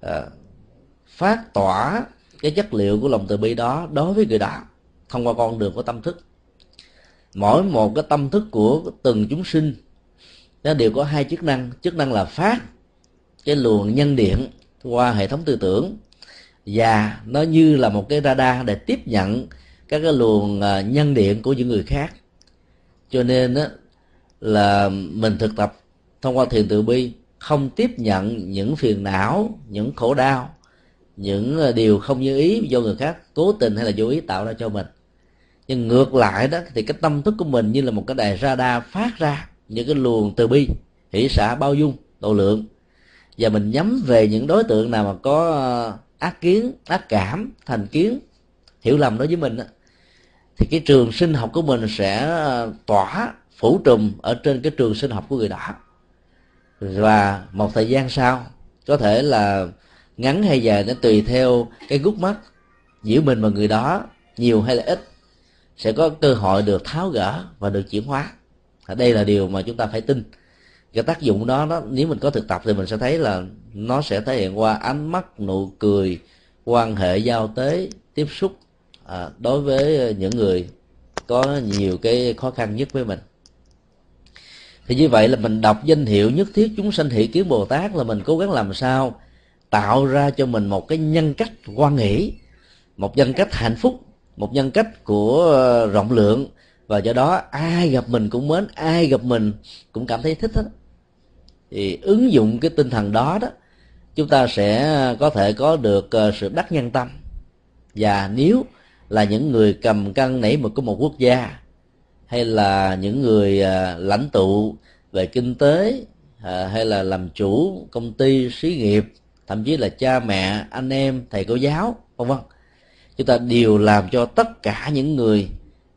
À, phát tỏa cái chất liệu của lòng từ bi đó đối với người đạo. Thông qua con đường của tâm thức. Mỗi một cái tâm thức của từng chúng sinh nó đều có hai chức năng. Chức năng là phát cái luồng nhân điện qua hệ thống tư tưởng. Và nó như là một cái radar để tiếp nhận các cái luồng à, nhân điện của những người khác. Cho nên đó, là mình thực tập thông qua thiền từ bi không tiếp nhận những phiền não những khổ đau những à, điều không như ý do người khác cố tình hay là vô ý tạo ra cho mình. Nhưng ngược lại đó thì cái tâm thức của mình như là một cái đài radar phát ra những cái luồng từ bi hỷ xả bao dung độ lượng và mình nhắm về những đối tượng nào mà có ờ, ác kiến, ác cảm, thành kiến, hiểu lầm đối với mình thì cái trường sinh học của mình sẽ ờ, tỏa, phủ trùm ở trên cái trường sinh học của người đó. Và một thời gian sau, có thể là ngắn hay dài nó tùy theo cái gút mắt giữa mình và người đó, nhiều hay là ít, sẽ có cơ hội được tháo gỡ và được chuyển hóa. Đây là điều mà chúng ta phải tin cái tác dụng đó đó nếu mình có thực tập thì mình sẽ thấy là nó sẽ thể hiện qua ánh mắt nụ cười quan hệ giao tế tiếp xúc à, đối với những người có nhiều cái khó khăn nhất với mình. Thì như vậy là mình đọc danh hiệu nhất thiết chúng sanh thị kiến bồ tát là mình cố gắng làm sao tạo ra cho mình một cái nhân cách quan nghĩ một nhân cách hạnh phúc một nhân cách của rộng lượng. Và do đó ai gặp mình cũng mến ai gặp mình cũng cảm thấy thích hết thì ứng dụng cái tinh thần đó đó, chúng ta sẽ có thể có được ờ, sự đắc nhân tâm. Và nếu là những người cầm cân nảy mực của một quốc gia, hay là những người ờ, lãnh tụ về kinh tế ờ, hay là làm chủ công ty, xí nghiệp, thậm chí là cha mẹ, anh em, thầy cô giáo, vân vân, chúng ta đều làm cho tất cả những người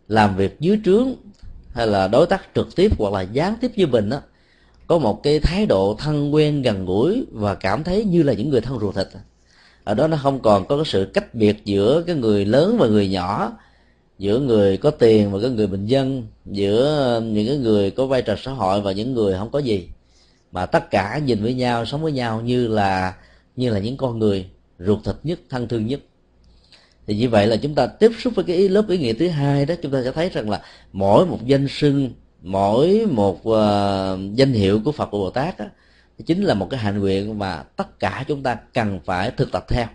làm việc dưới trướng, hay là đối tác trực tiếp hoặc là gián tiếp với mình đó có một cái thái độ thân quen gần gũi và cảm thấy như là những người thân ruột thịt. Ở đó nó không còn có cái sự cách biệt giữa cái người lớn và người nhỏ giữa người có tiền và cái người bình dân giữa những cái người có vai trò xã hội và những người không có gì. Mà tất cả nhìn với nhau sống với nhau như là như là những con người ruột thịt nhất thân thương nhất. Thì như vậy là chúng ta tiếp xúc với cái ý, lớp ý nghĩa thứ hai đó chúng ta sẽ thấy rằng là mỗi một danh sưng mỗi một uh, danh hiệu của phật của bồ tát đó, chính là một cái hạnh nguyện mà tất cả chúng ta cần phải thực tập theo.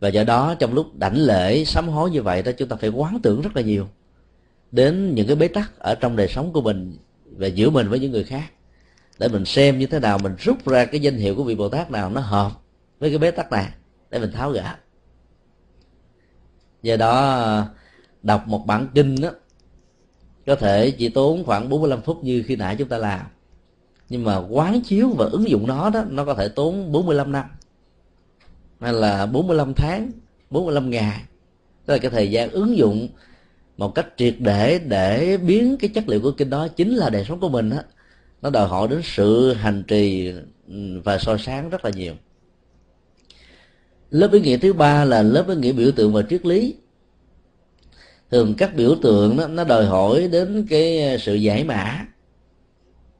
Và do đó trong lúc đảnh lễ sám hối như vậy đó chúng ta phải quán tưởng rất là nhiều đến những cái bế tắc ở trong đời sống của mình và giữa mình với những người khác. Để mình xem như thế nào mình rút ra cái danh hiệu của vị bồ tát nào nó hợp với cái bế tắc này để mình tháo gỡ. Do đó đọc một bản kinh đó có thể chỉ tốn khoảng 45 phút như khi nãy chúng ta làm. Nhưng mà quán chiếu và ứng dụng nó đó, nó có thể tốn 45 năm. Hay là 45 tháng 45 ngày. Đó là cái thời gian ứng dụng một cách triệt để để biến cái chất liệu của kinh đó chính là đời sống của mình đó nó đòi hỏi đến sự hành trì và soi sáng rất là nhiều. Lớp ý nghĩa thứ ba là lớp ý nghĩa biểu tượng và triết lý thường các biểu tượng đó, nó đòi hỏi đến cái ờ, sự giải mã.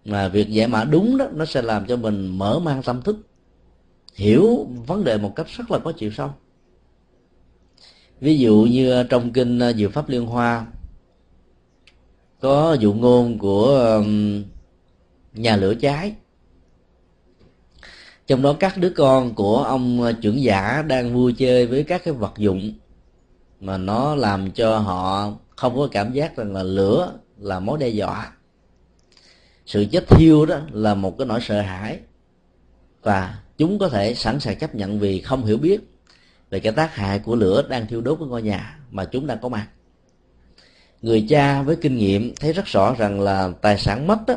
Mà việc giải mã đúng đó, nó sẽ làm cho mình mở mang tâm thức, hiểu vấn đề một cách rất là có chiều sâu. Ví dụ như ờ, trong kinh ờ, diệu pháp liên hoa, có dụ ngôn của nhà lửa cháy. Trong đó các đứa con của ông trưởng giả đang vui chơi với các cái vật dụng mà nó làm cho họ không có cảm giác rằng là lửa là mối đe dọa. Sự chết thiêu đó là một cái nỗi sợ hãi. Và chúng có thể sẵn sàng chấp nhận vì không hiểu biết về cái tác hại của lửa đang thiêu đốt cái ngôi nhà mà chúng đang có mặt. Người cha với kinh nghiệm thấy rất rõ rằng là tài sản mất đó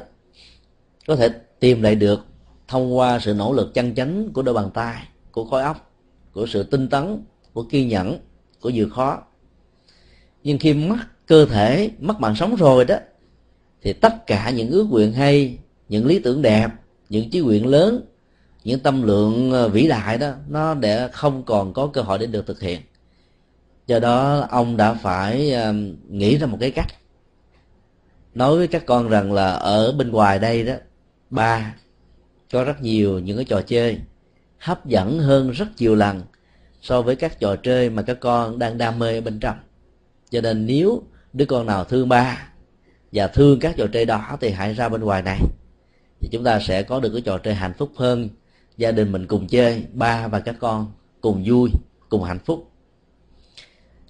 có thể tìm lại được thông qua sự nỗ lực chân chánh của đôi bàn tay, của khối óc, của sự tinh tấn, của kiên nhẫn của vượt khó. Nhưng khi mất cơ thể, mất mạng sống rồi đó, thì tất cả những ước nguyện hay, những lý tưởng đẹp, những chí nguyện lớn, những tâm lượng ờ, vĩ đại đó, nó để không còn có cơ hội để được thực hiện. Do đó, ông đã phải ờ, nghĩ ra một cái cách. Nói với các con rằng là ở bên ngoài đây đó, ba có rất nhiều những cái trò chơi, hấp dẫn hơn rất nhiều lần so với các trò chơi mà các con đang đam mê ở bên trong. Cho nên nếu đứa con nào thương ba và thương các trò chơi đó thì hãy ra bên ngoài này. Thì chúng ta sẽ có được cái trò chơi hạnh phúc hơn. Gia đình mình cùng chơi, ba và các con cùng vui, cùng hạnh phúc.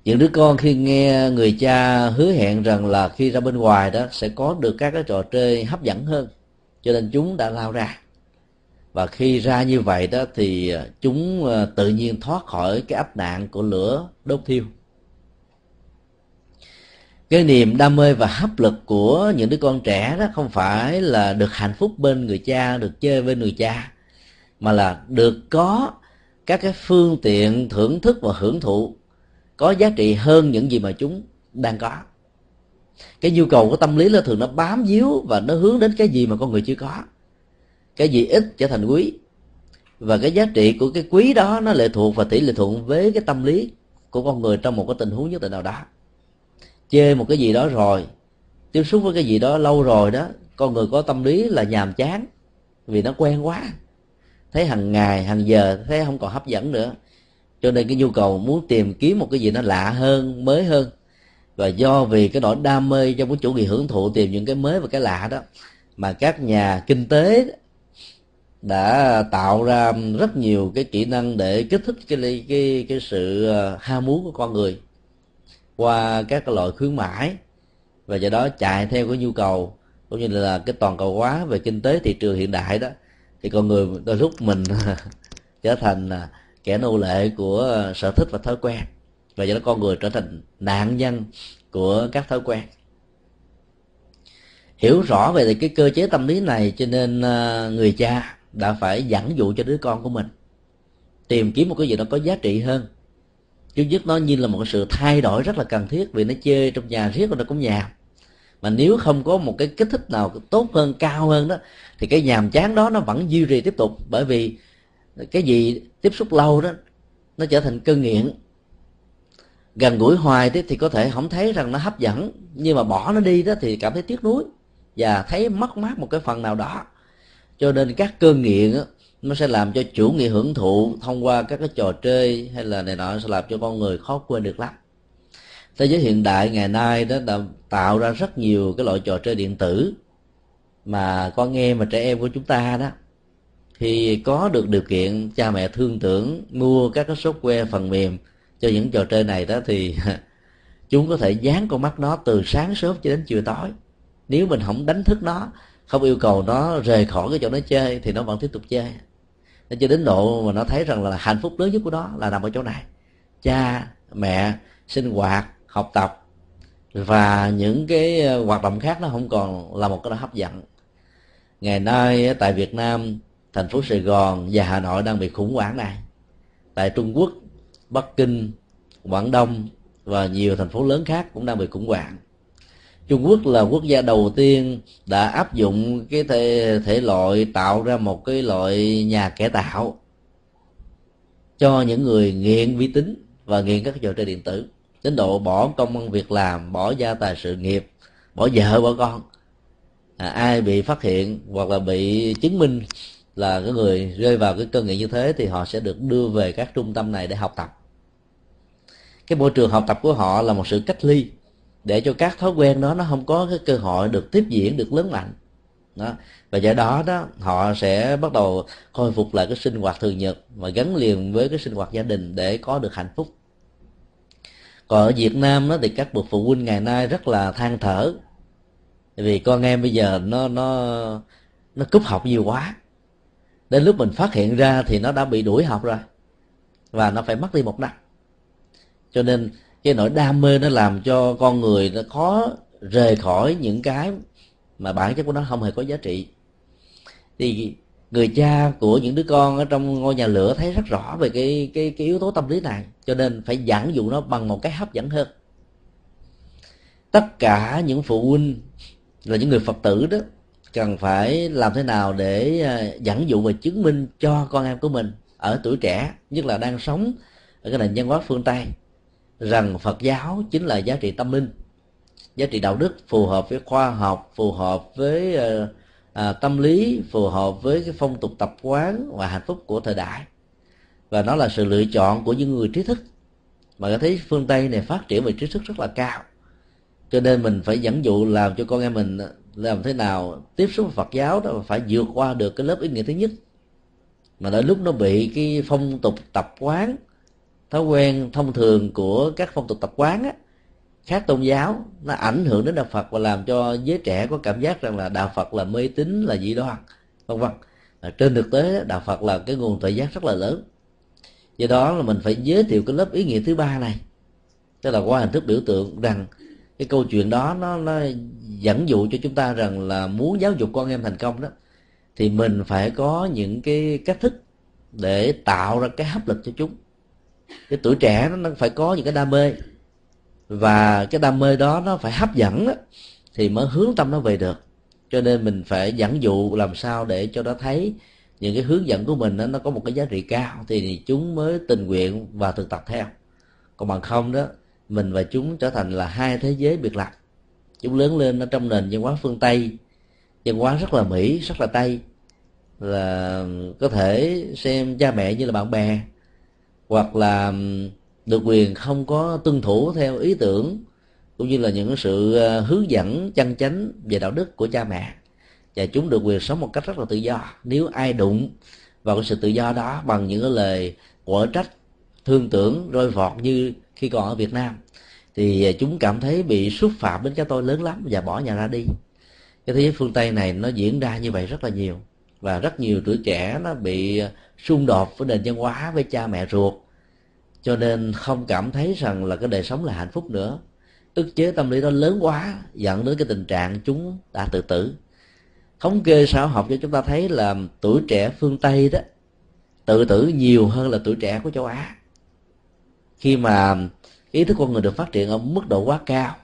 Những đứa con khi nghe người cha hứa hẹn rằng là khi ra bên ngoài đó sẽ có được các cái trò chơi hấp dẫn hơn. Cho nên chúng đã lao ra và khi ra như vậy đó thì à, chúng à, tự nhiên thoát khỏi cái áp nạn của lửa đốt thiêu. Cái niềm đam mê và hấp lực của những đứa con trẻ đó không phải là được hạnh phúc bên người cha, được chơi bên người cha, mà là được có các cái phương tiện thưởng thức và hưởng thụ, có giá trị hơn những gì mà chúng đang có. Cái nhu cầu của tâm lý là thường nó bám víu và nó hướng đến cái gì mà con người chưa có cái gì ít trở thành quý. Và cái giá trị của cái quý đó nó lệ thuộc và tỷ lệ thuận với cái tâm lý của con người trong một cái tình huống nhất định nào đó. Chơi một cái gì đó rồi, tiếp xúc với cái gì đó lâu rồi đó, con người có tâm lý là nhàm chán vì nó quen quá. Thấy hàng ngày, hàng giờ, thấy không còn hấp dẫn nữa. Cho nên cái nhu cầu muốn tìm kiếm một cái gì nó lạ hơn, mới hơn. Và do vì cái nỗi đam mê trong cái chủ nghĩa hưởng thụ tìm những cái mới và cái lạ đó, mà các nhà kinh tế đã tạo ra rất nhiều cái kỹ năng để kích thích cái cái cái sự ờ, ham muốn của con người qua các loại khuyến mãi và do đó chạy theo cái nhu cầu cũng như là cái toàn cầu hóa về kinh tế thị trường hiện đại đó, thì con người đôi lúc mình trở thành à, kẻ nô lệ của sở thích và thói quen và do đó con người trở thành nạn nhân của các thói quen. Hiểu rõ về cái cơ chế tâm lý này cho nên à, người cha đã phải dẫn dụ cho đứa con của mình. Tìm kiếm một cái gì đó có giá trị hơn. Chứ nhất nó như là một sự thay đổi rất là cần thiết vì nó chơi trong nhà riết rồi nó cũng nhà mà nếu không có một cái kích thích nào tốt hơn cao hơn đó thì cái nhàm chán đó nó vẫn duy trì tiếp tục. Bởi vì cái gì tiếp xúc lâu đó nó trở thành cơn nghiện. Gần gũi hoài thì, thì có thể không thấy rằng nó hấp dẫn nhưng mà bỏ nó đi đó thì cảm thấy tiếc nuối và thấy mất mát một cái phần nào đó cho nên các cơn nghiện đó, nó sẽ làm cho chủ nghĩa hưởng thụ thông qua các cái trò chơi hay là này nọ sẽ làm cho con người khó quên được lắm. Thế giới hiện đại ngày nay đó đã tạo ra rất nhiều cái loại trò chơi điện tử mà con em và trẻ em của chúng ta đó thì có được điều kiện cha mẹ thương tưởng mua các cái software phần mềm cho những trò chơi này đó thì chúng có thể dán con mắt nó từ sáng sớm cho đến chiều tối. Nếu mình không đánh thức nó không yêu cầu nó rời khỏi cái chỗ nó chơi thì nó vẫn tiếp tục chơi. Nó chơi đến độ mà nó thấy rằng là hạnh phúc lớn nhất của nó là nằm ở chỗ này. Cha, mẹ, sinh hoạt, học tập và những cái ờ, hoạt động khác nó không còn là một cái hấp dẫn. Ngày nay tại Việt Nam, thành phố Sài Gòn và Hà Nội đang bị khủng hoảng này. Tại Trung Quốc, Bắc Kinh, Quảng Đông và nhiều thành phố lớn khác cũng đang bị khủng hoảng. Trung Quốc là quốc gia đầu tiên đã áp dụng cái thể, thể loại tạo ra một cái loại nhà kẻ tạo cho những người nghiện vi tính và nghiện các trò chơi điện tử. Đến độ bỏ công ăn việc làm bỏ gia tài sự nghiệp bỏ vợ bỏ con. À, ai bị phát hiện hoặc là bị chứng minh là cái người rơi vào cái cơn nghiện như thế thì họ sẽ được đưa về các trung tâm này để học tập. Cái môi trường học tập của họ là một sự cách ly để cho các thói quen đó nó không có cái cơ hội được tiếp diễn, được lớn mạnh. Đó. Và do đó đó, họ sẽ bắt đầu khôi phục lại cái sinh hoạt thường nhật và gắn liền với cái sinh hoạt gia đình để có được hạnh phúc. Còn ở Việt Nam đó thì các bậc phụ huynh ngày nay rất là than thở. Vì con em bây giờ nó nó nó cúp học nhiều quá. Đến lúc mình phát hiện ra thì nó đã bị đuổi học rồi. Và nó phải mất đi một năm. Cho nên cái nỗi đam mê nó làm cho con người nó khó rời khỏi những cái mà bản chất của nó không hề có giá trị. Thì người cha của những đứa con ở trong ngôi nhà lửa thấy rất rõ về cái cái cái yếu tố tâm lý này, cho nên phải dẫn dụ nó bằng một cái hấp dẫn hơn. Tất cả những phụ huynh là những người phật tử đó cần phải làm thế nào để à, dẫn dụ và chứng minh cho con em của mình ở tuổi trẻ, nhất là đang sống ở cái nền văn hóa phương tây rằng phật giáo chính là giá trị tâm linh giá trị đạo đức phù hợp với khoa học phù hợp với uh, à, tâm lý phù hợp với cái phong tục tập quán và hạnh phúc của thời đại. Và nó là sự lựa chọn của những người trí thức. Mà có thấy phương tây này phát triển về trí thức rất là cao. Cho nên mình phải dẫn dụ làm cho con em mình ờ, làm thế nào tiếp xúc với Phật giáo đó phải vượt qua được cái lớp ý nghĩa thứ nhất. Mà đôi lúc nó bị cái phong tục tập quán thói quen thông thường của các phong tục tập quán á, khác tôn giáo nó ảnh hưởng đến đạo Phật và làm cho giới trẻ có cảm giác rằng là đạo Phật là mê tín là dị đoan vân vân. Trên thực tế đạo Phật là cái nguồn thời giác rất là lớn. Do đó là mình phải giới thiệu cái lớp ý nghĩa thứ ba này. Tức là qua hình thức biểu tượng rằng cái câu chuyện đó nó nó dẫn dụ cho chúng ta rằng là muốn giáo dục con em thành công đó thì mình phải có những cái cách thức để tạo ra cái hấp lực cho chúng cái tuổi trẻ nó phải có những cái đam mê. Và cái đam mê đó nó phải hấp dẫn đó, thì mới hướng tâm nó về được. Cho nên mình phải dẫn dụ làm sao để cho nó thấy những cái hướng dẫn của mình đó, nó có một cái giá trị cao thì chúng mới tình nguyện và thực tập theo. Còn bằng không đó mình và chúng trở thành là hai thế giới biệt lập. Chúng lớn lên ở trong nền văn hóa phương tây văn hóa rất là mỹ rất là tây. Là có thể xem cha mẹ như là bạn bè hoặc là được quyền không có tuân thủ theo ý tưởng, cũng như là những sự ờ, hướng dẫn chân chánh về đạo đức của cha mẹ. Và chúng được quyền sống một cách rất là tự do. Nếu ai đụng vào cái sự tự do đó bằng những cái lời quở trách, thương tưởng, roi vọt như khi còn ở Việt Nam, thì ờ, chúng cảm thấy bị xúc phạm đến cái tôi lớn lắm và bỏ nhà ra đi. Cái thế giới phương Tây này nó diễn ra như vậy rất là nhiều và rất nhiều tuổi trẻ nó bị ờ, xung đột với nền văn hóa, với cha mẹ ruột. Cho nên không cảm thấy rằng là cái đời sống là hạnh phúc nữa. Ức chế tâm lý đó lớn quá, dẫn đến cái tình trạng chúng đã tự tử. Thống kê xã học cho chúng ta thấy là tuổi trẻ phương tây đó, tự tử nhiều hơn là tuổi trẻ của châu á. Khi mà ý thức con người được phát triển ở mức độ quá cao,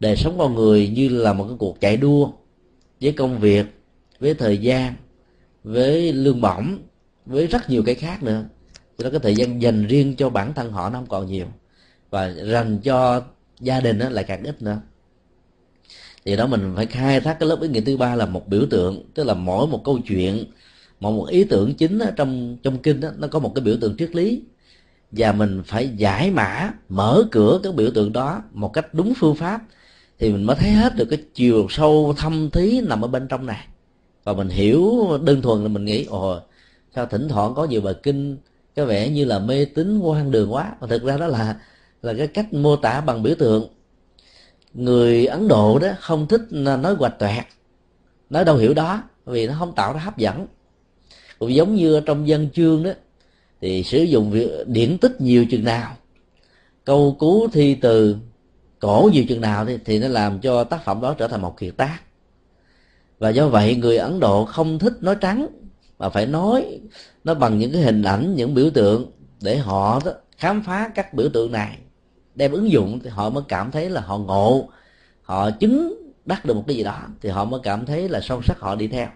đời sống con người như là một cái cuộc chạy đua với công việc, với thời gian với lương bổng với rất nhiều cái khác nữa. Cho nên cái thời gian dành riêng cho bản thân họ nó không còn nhiều. Và dành cho gia đình nó lại càng ít nữa. Thì đó mình phải khai thác cái lớp ý nghĩa thứ ba là một biểu tượng tức là mỗi một câu chuyện mỗi một ý tưởng chính ở trong trong kinh đó, nó có một cái biểu tượng triết lý. Và mình phải giải mã mở cửa cái biểu tượng đó một cách đúng phương pháp thì mình mới thấy hết được cái chiều sâu thâm thí nằm ở bên trong này và mình hiểu đơn thuần là mình nghĩ ồ sao thỉnh thoảng có nhiều bài kinh có vẻ như là mê tín quan đường quá. Mà thực ra đó là là cái cách mô tả bằng biểu tượng. Người ấn độ đó không thích nói hoạch toẹt nói đâu hiểu đó vì nó không tạo ra hấp dẫn. Cũng giống như trong dân chương đó thì sử dụng việc điển tích nhiều chừng nào câu cú thi từ cổ nhiều chừng nào thì, thì nó làm cho tác phẩm đó trở thành một kiệt tác và do vậy người ấn độ không thích nói trắng mà phải nói nó bằng những cái hình ảnh những biểu tượng để họ đó, khám phá các biểu tượng này. Đem ứng dụng thì họ mới cảm thấy là họ ngộ họ chứng đắc được một cái gì đó thì họ mới cảm thấy là sâu sắc họ đi theo.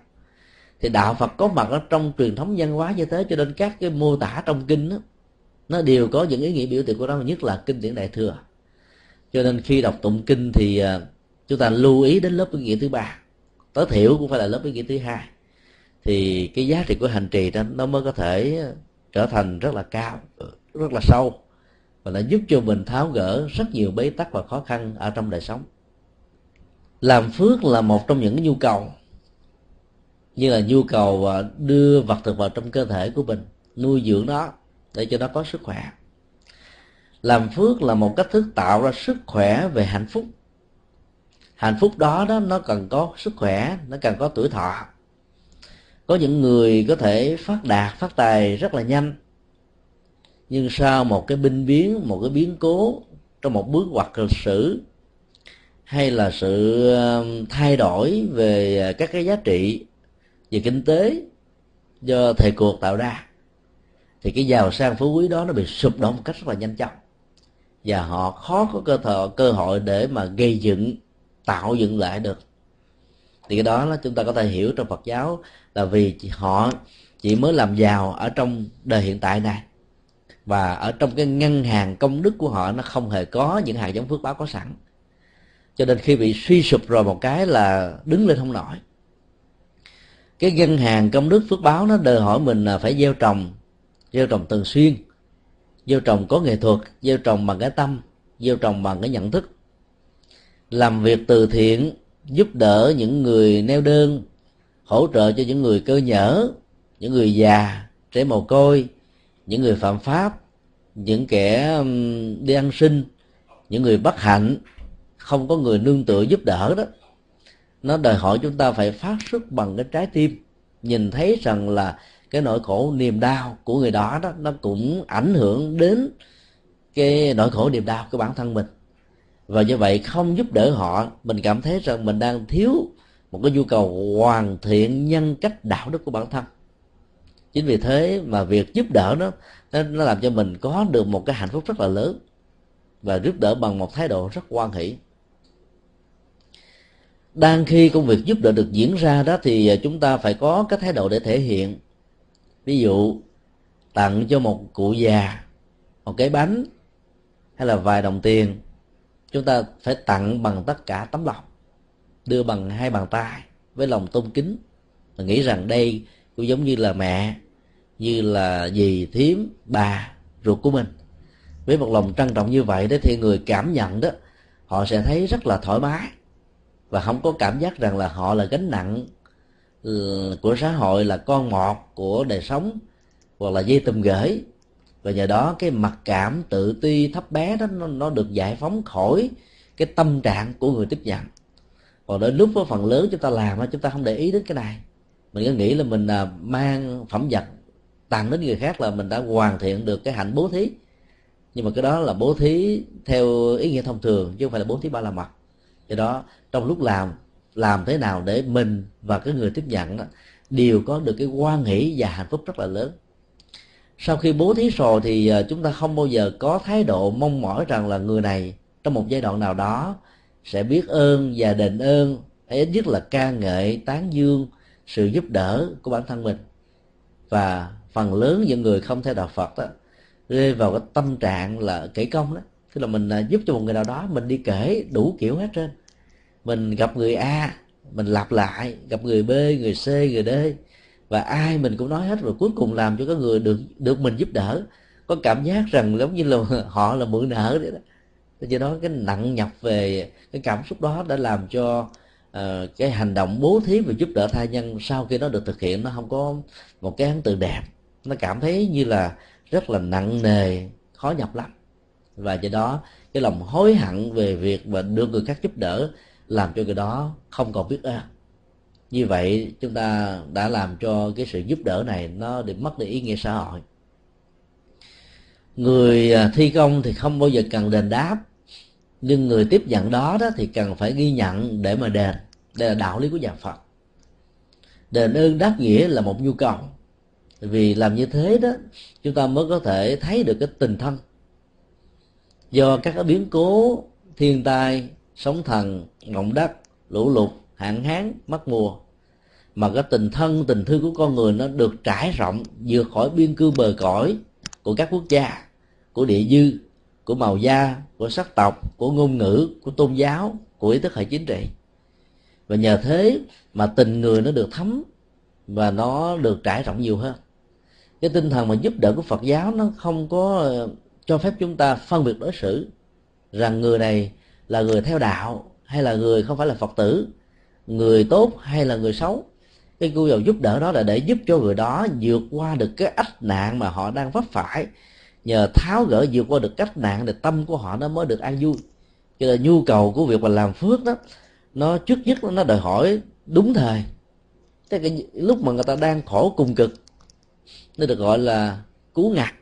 Thì đạo phật có mặt ở trong truyền thống văn hóa như thế cho nên các cái mô tả trong kinh đó, nó đều có những ý nghĩa biểu tượng của nó nhất là kinh điển đại thừa. Cho nên khi đọc tụng kinh thì à, chúng ta lưu ý đến lớp ý nghĩa thứ ba tối thiểu cũng phải là lớp ý nghĩa thứ hai. Thì cái giá trị của hành trì đó, nó mới có thể trở thành rất là cao, rất là sâu. Và nó giúp cho mình tháo gỡ rất nhiều bế tắc và khó khăn ở trong đời sống. Làm phước là một trong những nhu cầu, như là nhu cầu à, đưa vật thực vào trong cơ thể của mình, nuôi dưỡng nó để cho nó có sức khỏe. Làm phước là một cách thức tạo ra sức khỏe về hạnh phúc hạnh phúc đó đó, nó cần có sức khỏe, nó cần có tuổi thọ. Có những người có thể phát đạt, phát tài rất là nhanh. Nhưng sau một cái binh biến, một cái biến cố trong một bước ngoặt lịch sử, hay là sự um, thay đổi về các cái giá trị về kinh tế do thời cuộc tạo ra, thì cái giàu sang phú quý đó nó bị sụp đổ một cách rất là nhanh chóng. Và họ khó có cơ thợ cơ hội để mà gây dựng tạo dựng lại được. Thì cái đó là chúng ta có thể hiểu trong Phật giáo là vì họ chỉ mới làm giàu ở trong đời hiện tại này. Và ở trong cái ngân hàng công đức của họ, nó không hề có những hạt giống phước báo có sẵn. Cho nên khi bị suy sụp rồi một cái là đứng lên không nổi. Cái ngân hàng công đức phước báo nó đòi hỏi mình là phải gieo trồng gieo trồng thường xuyên, gieo trồng có nghệ thuật, gieo trồng bằng cái tâm, gieo trồng bằng cái nhận thức làm việc từ thiện, giúp đỡ những người neo đơn, hỗ trợ cho những người cơ nhở, những người già, trẻ mồ côi, những người phạm pháp, những kẻ đi ăn sinh những người bất hạnh. Không có người nương tựa giúp đỡ đó. Nó đòi hỏi chúng ta phải phát xuất bằng cái trái tim, nhìn thấy rằng là cái nỗi khổ niềm đau của người đó đó, nó cũng ảnh hưởng đến cái nỗi khổ niềm đau của bản thân mình và như vậy không giúp đỡ họ, mình cảm thấy rằng mình đang thiếu một cái nhu cầu hoàn thiện nhân cách đạo đức của bản thân. Chính vì thế mà việc giúp đỡ nó nó làm cho mình có được một cái hạnh phúc rất là lớn và giúp đỡ bằng một thái độ rất quan hỷ. Đang khi công việc giúp đỡ được diễn ra đó thì chúng ta phải có cái thái độ để thể hiện. Ví dụ, tặng cho một cụ già một cái bánh hay là vài đồng tiền chúng ta phải tặng bằng tất cả tấm lòng, đưa bằng hai bàn tay với lòng tôn kính. Và nghĩ rằng đây cũng giống như là mẹ, như là dì, thím, bà, ruột của mình. Với một lòng trân trọng như vậy đó thì người cảm nhận đó, họ sẽ thấy rất là thoải mái. Và không có cảm giác rằng là họ là gánh nặng ừ, của xã hội là con mọt của đời sống hoặc là dây tùm gửi và nhờ đó cái mặc cảm tự ti thấp bé đó nó, nó được giải phóng khỏi cái tâm trạng của người tiếp nhận. Còn đến lúc với phần lớn chúng ta làm chúng ta không để ý đến cái này. Mình cứ nghĩ là mình à, mang phẩm vật tặng đến người khác là mình đã hoàn thiện được cái hạnh bố thí. Nhưng mà cái đó là bố thí theo ý nghĩa thông thường chứ không phải là bố thí ba la mật. Do đó trong lúc làm làm thế nào để mình và cái người tiếp nhận đó, đều có được cái quan hỷ và hạnh phúc rất là lớn sau khi bố thí rồi thì ờ, chúng ta không bao giờ có thái độ mong mỏi rằng là người này trong một giai đoạn nào đó sẽ biết ơn và đền ơn hay ít nhất là ca ngợi, tán dương sự giúp đỡ của bản thân mình. Và phần lớn những người không theo đạo Phật đó rơi vào cái tâm trạng là kể công đó. Tức là mình ờ, giúp cho một người nào đó, mình đi kể đủ kiểu hết trên mình gặp người A, mình lặp lại, gặp người B, người C, người D và ai mình cũng nói hết rồi cuối cùng làm cho cái người được được mình giúp đỡ. Có cảm giác rằng giống như là họ là mượn nợ đấy đó. Do đó cái nặng nhọc về cái cảm xúc đó đã làm cho uh, cái hành động bố thí và giúp đỡ tha nhân sau khi nó được thực hiện nó không có một cái ấn tượng đẹp. Nó cảm thấy như là rất là nặng nề khó nhọc lắm. Và do đó cái lòng hối hận về việc mà được người khác giúp đỡ làm cho người đó không còn biết ơn như vậy, chúng ta đã làm cho cái sự giúp đỡ này nó bị mất đi ý nghĩa xã hội. Người à, thi công thì không bao giờ cần đền đáp, nhưng người tiếp nhận đó đó thì cần phải ghi nhận để mà đền. Đây là đạo lý của nhà phật. Đền ơn đáp nghĩa là một nhu cầu. Vì làm như thế đó, chúng ta mới có thể thấy được cái tình thân. Do các biến cố, thiên tai, sóng thần, ngọn đất, lũ lụt hạn hán mất mùa. Mà cái tình thân, tình thương của con người nó được trải rộng, vượt khỏi biên cương bờ cõi của các quốc gia, của địa dư, của màu da, của sắc tộc, của ngôn ngữ, của tôn giáo, của ý thức hệ chính trị. Và nhờ thế mà tình người nó được thấm và nó được trải rộng nhiều hơn. Cái tinh thần mà giúp đỡ của Phật giáo nó không có ờ, cho phép chúng ta phân biệt đối xử rằng người này là người theo đạo hay là người không phải là Phật tử người tốt hay là người xấu. Cái nhu cầu giúp đỡ đó là để giúp cho người đó vượt qua được cái ách nạn mà họ đang vấp phải. Nhờ tháo gỡ vượt qua được cách nạn thì tâm của họ nó mới được an vui. Cho nên nhu cầu của việc mà làm phước đó, nó trước nhất nó đòi hỏi đúng thời. Thế cái lúc mà người ta đang khổ cùng cực, nó được gọi là cứu ngặt.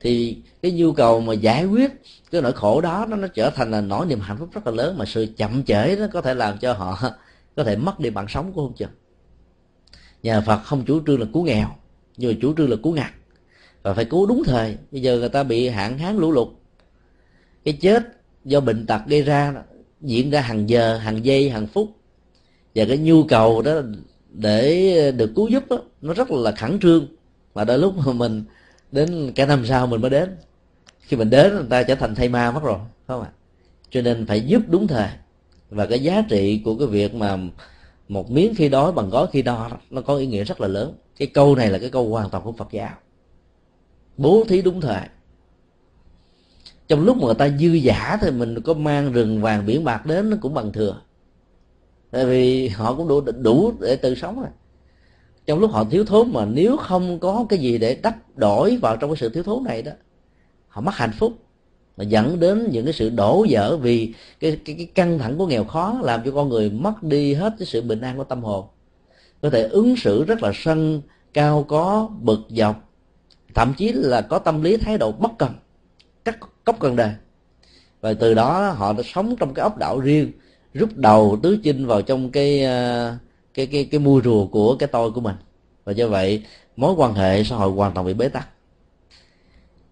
Thì cái nhu cầu mà giải quyết cái nỗi khổ đó nó, nó trở thành là nỗi niềm hạnh phúc rất là lớn mà sự chậm trễ nó có thể làm cho họ có thể mất đi mạng sống của không chừng. Nhà phật không chủ trương là cứu nghèo nhưng mà chủ trương là cứu ngặt. Và phải cứu đúng thời. Bây giờ người ta bị hạn hán lũ lụt. Cái chết do bệnh tật gây ra diễn ra hàng giờ hàng giây hàng phút. Và cái nhu cầu đó để được cứu giúp đó, nó rất là khẩn trương. Mà đôi lúc mà mình đến cả năm sau mình mới đến khi mình đến, người ta trở thành thay ma mất rồi không ạ? À? cho nên phải giúp đúng thời. Và cái giá trị của cái việc mà một miếng khi đói bằng gói khi đo nó có ý nghĩa rất là lớn. Cái câu này là cái câu hoàn toàn của phật giáo. Bố thí đúng thời. Trong lúc mà người ta dư giả thì mình có mang rừng vàng biển bạc đến, nó cũng bằng thừa. Tại vì họ cũng đủ đủ để tự sống rồi. Trong lúc họ thiếu thốn mà nếu không có cái gì để đắp đổi vào trong cái sự thiếu thốn này đó họ mất hạnh phúc mà dẫn đến những cái sự đổ vỡ vì cái, cái cái căng thẳng của nghèo khó làm cho con người mất đi hết cái sự bình an của tâm hồn. Có thể ứng xử rất là sân cao có bực dọc thậm chí là có tâm lý thái độ bất cần cắt cốc cần đề. Và từ đó họ đã sống trong cái ốc đảo riêng rút đầu tứ chinh vào trong cái ờ, cái cái cái mua rùa của cái tôi của mình. Và do vậy mối quan hệ xã hội hoàn toàn bị bế tắc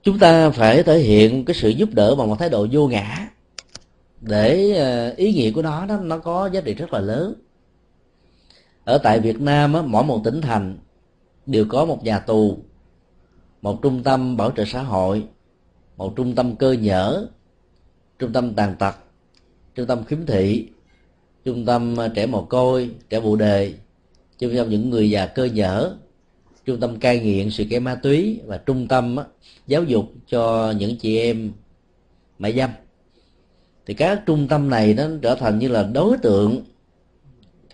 chúng ta phải thể hiện cái sự giúp đỡ bằng một thái độ vô ngã để ờ, ý nghĩa của nó đó nó có giá trị rất là lớn. Ở tại Việt Nam á, mỗi một tỉnh thành đều có một nhà tù một trung tâm bảo trợ xã hội một trung tâm cơ nhở trung tâm tàn tật trung tâm khiếm thị trung tâm ờ, trẻ mồ côi trẻ bù đề trung tâm những người già cơ nhở trung tâm cai nghiện sự kẻ ma túy và trung tâm á, giáo dục cho những chị em mại dâm. Thì các trung tâm này nó trở thành như là đối tượng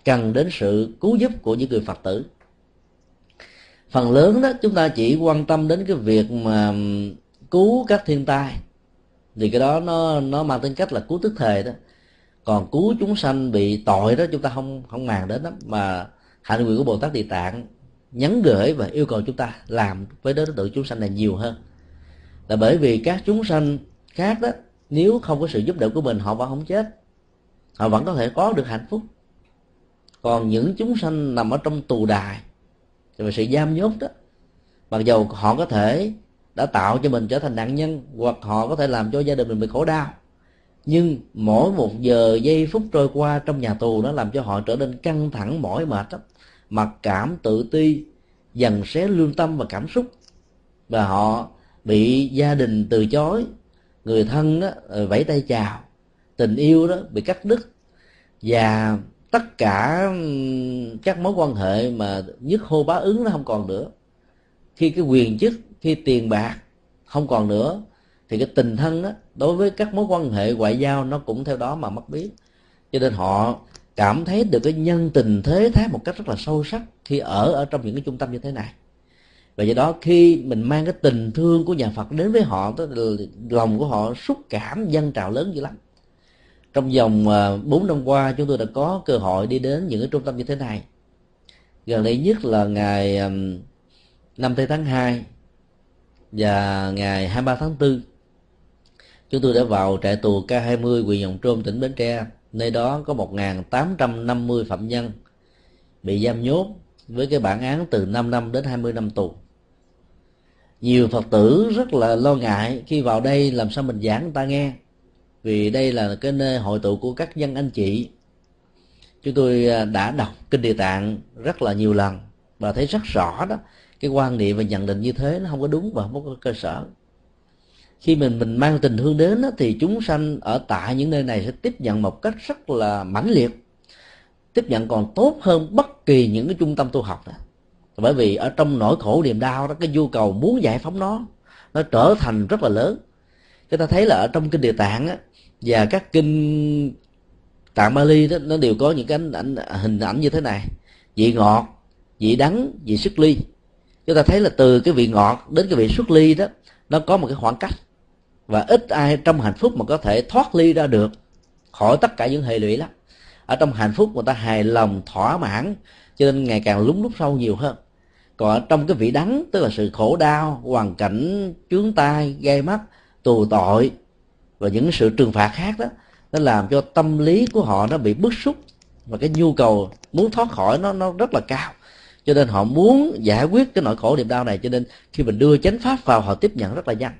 cần đến sự cứu giúp của những người phật tử. Phần lớn đó chúng ta chỉ quan tâm đến cái việc mà cứu các thiên tai. Thì cái đó nó nó mang tính cách là cứu tức thời đó. Còn cứu chúng sanh bị tội đó chúng ta không không màng đến lắm. Mà hạnh nguyện của bồ tát địa tạng nhắn gửi và yêu cầu chúng ta làm với đối tượng chúng sanh này nhiều hơn. Là bởi vì các chúng sanh khác đó, nếu không có sự giúp đỡ của mình, họ vẫn không chết. Họ vẫn có thể có được hạnh phúc. Còn những chúng sanh nằm ở trong tù đài và sự giam nhốt đó, mặc dầu họ có thể đã tạo cho mình trở thành nạn nhân, hoặc họ có thể làm cho gia đình mình bị khổ đau, nhưng mỗi một giờ, giây phút trôi qua trong nhà tù, nó làm cho họ trở nên căng thẳng, mỏi mệt lắm mặc cảm tự ti, dần xé lương tâm và cảm xúc. Và họ bị gia đình từ chối, người thân đó vẫy tay chào, tình yêu đó bị cắt đứt. Và tất cả các mối quan hệ mà nhất hô bá ứng nó không còn nữa. Khi cái quyền chức, khi tiền bạc không còn nữa, thì cái tình thân đó đối với các mối quan hệ ngoại giao nó cũng theo đó mà mất biết. Cho nên họ cảm thấy được cái nhân tình thế thái một cách rất là sâu sắc khi ở ở trong những cái trung tâm như thế này. Và do đó khi mình mang cái tình thương của nhà Phật đến với họ, tức lòng của họ xúc cảm dân trào lớn dữ lắm. Trong vòng à, 4 năm qua, chúng tôi đã có cơ hội đi đến những cái trung tâm như thế này. Gần đây nhất là ngày 5 tây tháng 2 và ngày 23 tháng 4 chúng tôi đã vào trại tù K20 huyện Dòng Trôm, tỉnh Bến Tre nơi đó có 1.850 phạm nhân, bị giam nhốt với cái bản án từ 5 năm đến 20 năm tù. Nhiều phật tử rất là lo ngại khi vào đây làm sao mình giảng người ta nghe, vì đây là cái nơi hội tụ của các dân anh chị. Chúng tôi à, đã đọc kinh địa tạng rất là nhiều lần và thấy rất rõ đó, cái quan niệm và nhận định như thế nó không có đúng và không có cơ sở khi mình mình mang tình thương đến đó, thì chúng sanh ở tại những nơi này sẽ tiếp nhận một cách rất là mãnh liệt. Tiếp nhận còn tốt hơn bất kỳ những cái trung tâm tu học đó bởi vì ở trong nỗi khổ niềm đau đó cái nhu cầu muốn giải phóng nó nó trở thành rất là lớn. Chúng ta thấy là ở trong kinh địa tạng á, và các kinh tạng Bali đó nó đều có những cái ảnh, ảnh, hình ảnh như thế này. Vị ngọt vị đắng vị xuất ly. Chúng ta thấy là từ cái vị ngọt đến cái vị xuất ly đó nó có một cái khoảng cách và ít ai trong hạnh phúc mà có thể thoát ly ra được. Khỏi tất cả những hệ lụy lắm. Ở trong hạnh phúc, người ta hài lòng, thỏa mãn. Cho nên ngày càng lúng lúc sâu nhiều hơn. Còn ở trong cái vị đắng, tức là sự khổ đau, hoàn cảnh, chướng tai gây mắt, tù tội, và những sự trừng phạt khác đó, nó làm cho tâm lý của họ nó bị bức xúc. Và cái nhu cầu muốn thoát khỏi nó nó rất là cao. Cho nên họ muốn giải quyết cái nỗi khổ niềm đau này. Cho nên khi mình đưa chánh pháp vào, họ tiếp nhận rất là nhanh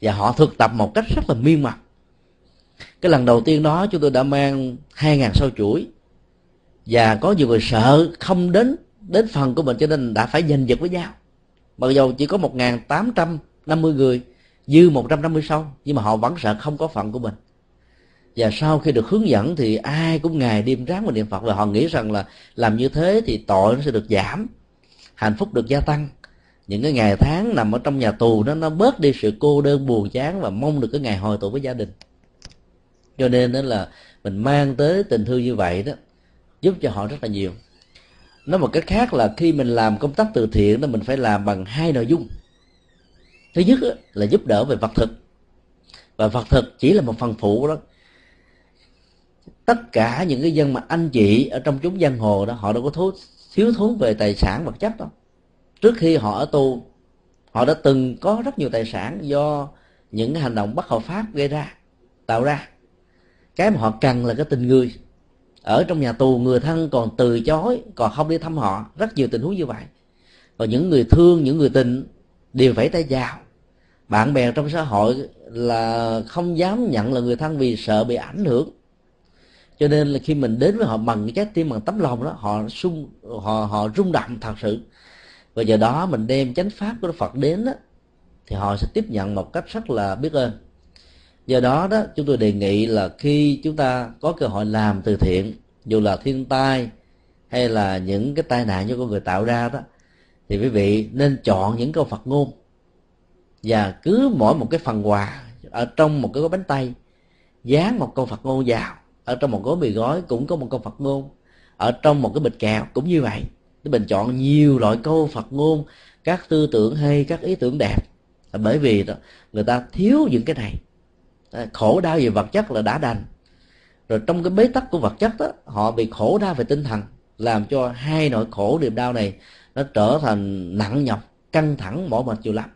và họ thực tập một cách rất là miên mật cái lần đầu tiên đó, chúng tôi đã mang hai ngàn sâu chuỗi. Và có nhiều người sợ không đến đến phần của mình cho nên đã phải giành giật với nhau. Mặc dù chỉ có một ngàn tám trăm năm mươi người, dư một trăm năm mươi sâu nhưng mà họ vẫn sợ không có phận của mình. Và sau khi được hướng dẫn thì ai cũng ngày đêm ráng mà niệm phật và họ nghĩ rằng là làm như thế thì tội nó sẽ được giảm, hạnh phúc được gia tăng những cái ngày tháng nằm ở trong nhà tù nó nó bớt đi sự cô đơn buồn chán và mong được cái ngày hồi tụ với gia đình. Cho nên đó là mình mang tới tình thương như vậy đó giúp cho họ rất là nhiều. Nói một cách khác là khi mình làm công tác từ thiện đó mình phải làm bằng hai nội dung. Thứ nhất là giúp đỡ về vật thực. Và vật thực chỉ là một phần phụ đó. Tất cả những cái dân mà anh chị ở trong chúng giang hồ đó họ đâu có thú, thiếu thốn về tài sản vật chất đâu trước khi họ ở tu họ đã từng có rất nhiều tài sản do những hành động bất hợp pháp gây ra, tạo ra. Cái mà họ cần là cái tình người. Ở trong nhà tù, người thân còn từ chối, còn không đi thăm họ. Rất nhiều tình huống như vậy. Và những người thương, những người tình đều phải tay vào. Bạn bè trong xã hội là không dám nhận là người thân vì sợ bị ảnh hưởng. Cho nên là khi mình đến với họ bằng cái trái tim, bằng tấm lòng đó, họ sung, họ họ rung động thật sự và giờ đó mình đem chánh pháp của Phật đến đó, thì họ sẽ tiếp nhận một cách rất là biết ơn. Do đó đó chúng tôi đề nghị là khi chúng ta có cơ hội làm từ thiện dù là thiên tai hay là những cái tai nạn do con người tạo ra đó thì quý vị nên chọn những câu Phật ngôn. Và cứ mỗi một cái phần quà ở trong một cái gói bánh tay dán một câu Phật ngôn vào. Ở trong một gói mì gói cũng có một câu Phật ngôn. Ở trong một cái bịch kẹo cũng như vậy thì mình chọn nhiều loại câu Phật ngôn, các tư tưởng hay, các ý tưởng đẹp. Bởi vì đó, người ta thiếu những cái này. Khổ đau về vật chất là đã đành. Rồi trong cái bế tắc của vật chất đó, họ bị khổ đau về tinh thần, làm cho hai nỗi khổ niềm đau này nó trở thành nặng nhọc, căng thẳng, mỏi mệt chịu lắm.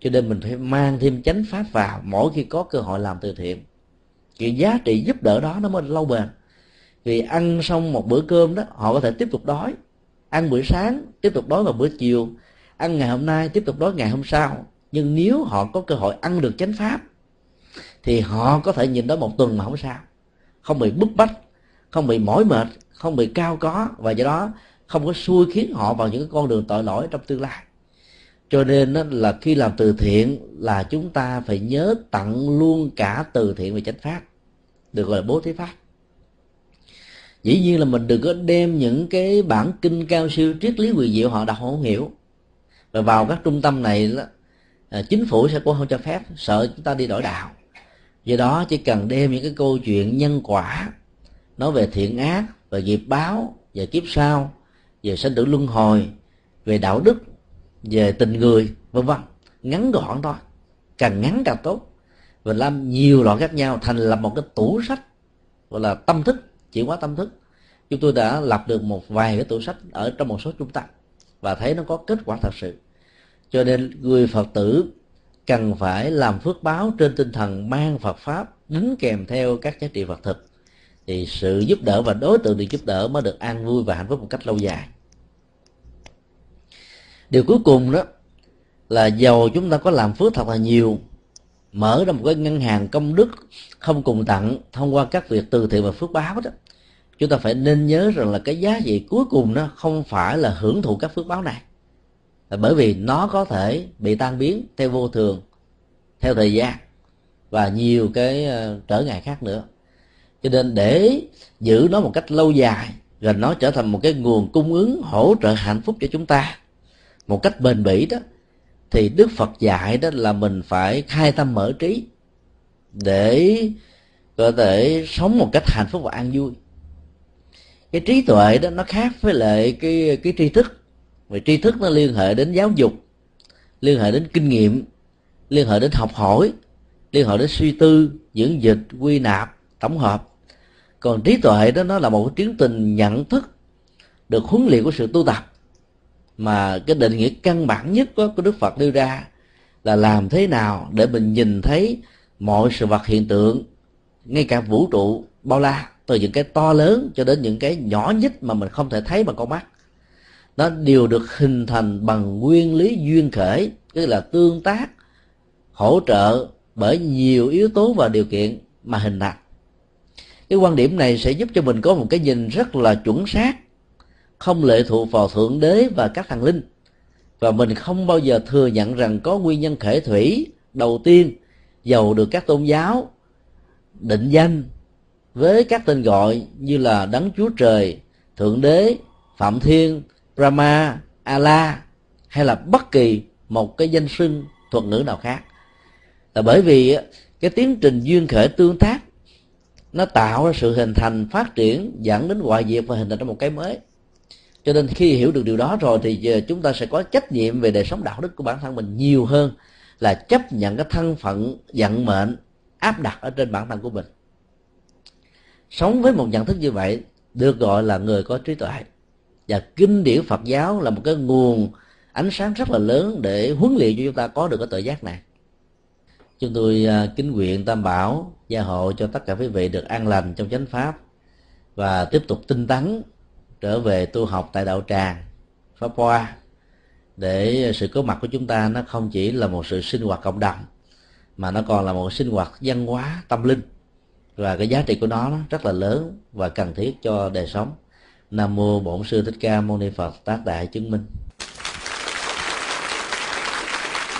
Cho nên mình phải mang thêm chánh pháp vào mỗi khi có cơ hội làm từ thiện. Cái giá trị giúp đỡ đó nó mới lâu bền. Vì ăn xong một bữa cơm đó, họ có thể tiếp tục đói ăn bữa sáng, tiếp tục đói vào bữa chiều. Ăn ngày hôm nay, tiếp tục đói ngày hôm sau. Nhưng nếu họ có cơ hội ăn được chánh pháp, thì họ có thể nhìn đó một tuần mà không sao. Không bị bức bách, không bị mỏi mệt, không bị cao có, và do đó không có xui khiến họ vào những con đường tội lỗi trong tương lai. Cho nên là khi làm từ thiện là chúng ta phải nhớ tặng luôn cả từ thiện về chánh pháp, được gọi là bố thí pháp dĩ nhiên là mình đừng có đem những cái bản kinh cao siêu triết lý quyền diệu họ đọc không hiểu. Và vào các trung tâm này đó, à, chính phủ sẽ cũng không cho phép sợ chúng ta đi đổi đạo. Do đó chỉ cần đem những cái câu chuyện nhân quả nói về thiện ác về nghiệp báo về kiếp sau về sanh tử luân hồi về đạo đức về tình người vân vân. Ngắn gọn thôi càng ngắn càng tốt. Và làm nhiều loại khác nhau thành lập một cái tủ sách gọi là tâm thức chuyển hóa tâm thức. Chúng tôi đã lập được một vài cái tủ sách ở trong một số trung tâm và thấy nó có kết quả thật sự. Cho nên người phật tử cần phải làm phước báo trên tinh thần mang phật pháp đính kèm theo các giá trị vật thực. Thì sự giúp đỡ và đối tượng được giúp đỡ mới được an vui và hạnh phúc một cách lâu dài. Điều cuối cùng đó là giàu chúng ta có làm phước thật là nhiều mở ra một cái ngân hàng công đức không cùng tặng thông qua các việc từ thiện và phước báo đó. Chúng ta phải nên nhớ rằng là cái giá trị cuối cùng nó không phải là hưởng thụ các phước báo này. Là bởi vì nó có thể bị tan biến theo vô thường, theo thời gian và nhiều cái ờ, trở ngại khác nữa. Cho nên để giữ nó một cách lâu dài, rồi nó trở thành một cái nguồn cung ứng hỗ trợ hạnh phúc cho chúng ta, một cách bền bỉ đó thì đức phật dạy đó là mình phải khai tâm mở trí để có thể sống một cách hạnh phúc và an vui. Cái trí tuệ đó nó khác với lại cái cái tri thức. Vì tri thức nó liên hệ đến giáo dục, liên hệ đến kinh nghiệm, liên hệ đến học hỏi, liên hệ đến suy tư, dưỡng dịch, quy nạp, tổng hợp. Còn trí tuệ đó nó là một cái tiến trình nhận thức được huấn luyện của sự tu tập mà cái định nghĩa căn bản nhất của, của đức phật đưa ra là làm thế nào để mình nhìn thấy mọi sự vật hiện tượng ngay cả vũ trụ bao la từ những cái to lớn cho đến những cái nhỏ nhất mà mình không thể thấy bằng con mắt. Nó đều được hình thành bằng nguyên lý duyên khởi tức là tương tác hỗ trợ bởi nhiều yếu tố và điều kiện mà hình thành. Cái quan điểm này sẽ giúp cho mình có một cái nhìn rất là chuẩn xác không lệ thuộc vào thượng đế và các thần linh. Và mình không bao giờ thừa nhận rằng có nguyên nhân khởi thủy đầu tiên giàu được các tôn giáo định danh với các tên gọi như là đấng chúa trời, thượng đế, phạm thiên, brahma allah hay là bất kỳ một cái danh xưng thuật ngữ nào khác. Là bởi vì cái tiến trình duyên khởi tương tác nó tạo ra sự hình thành, phát triển, dẫn đến hoại diệt và hình thành ra một cái mới cho nên khi hiểu được điều đó rồi thì ờ, chúng ta sẽ có trách nhiệm về đời sống đạo đức của bản thân mình nhiều hơn là chấp nhận cái thân phận vận mệnh áp đặt ở trên bản thân của mình. Sống với một nhận thức như vậy được gọi là người có trí tuệ. Và kinh điển Phật giáo là một cái nguồn ánh sáng rất là lớn để huấn luyện cho chúng ta có được cái tự giác này. Chúng tôi ờ, kính nguyện tam bảo gia hộ cho tất cả quý vị được an lành trong chánh pháp và tiếp tục tinh tấn trở về tu học tại đạo tràng pháp hoa, để sự có mặt của chúng ta nó không chỉ là một sự sinh hoạt cộng đồng, mà nó còn là một sinh hoạt văn hóa tâm linh. Và cái giá trị của nó rất là lớn và cần thiết cho đời sống. Nam mô bổn sư thích ca mâu ni phật, tác đại chứng minh.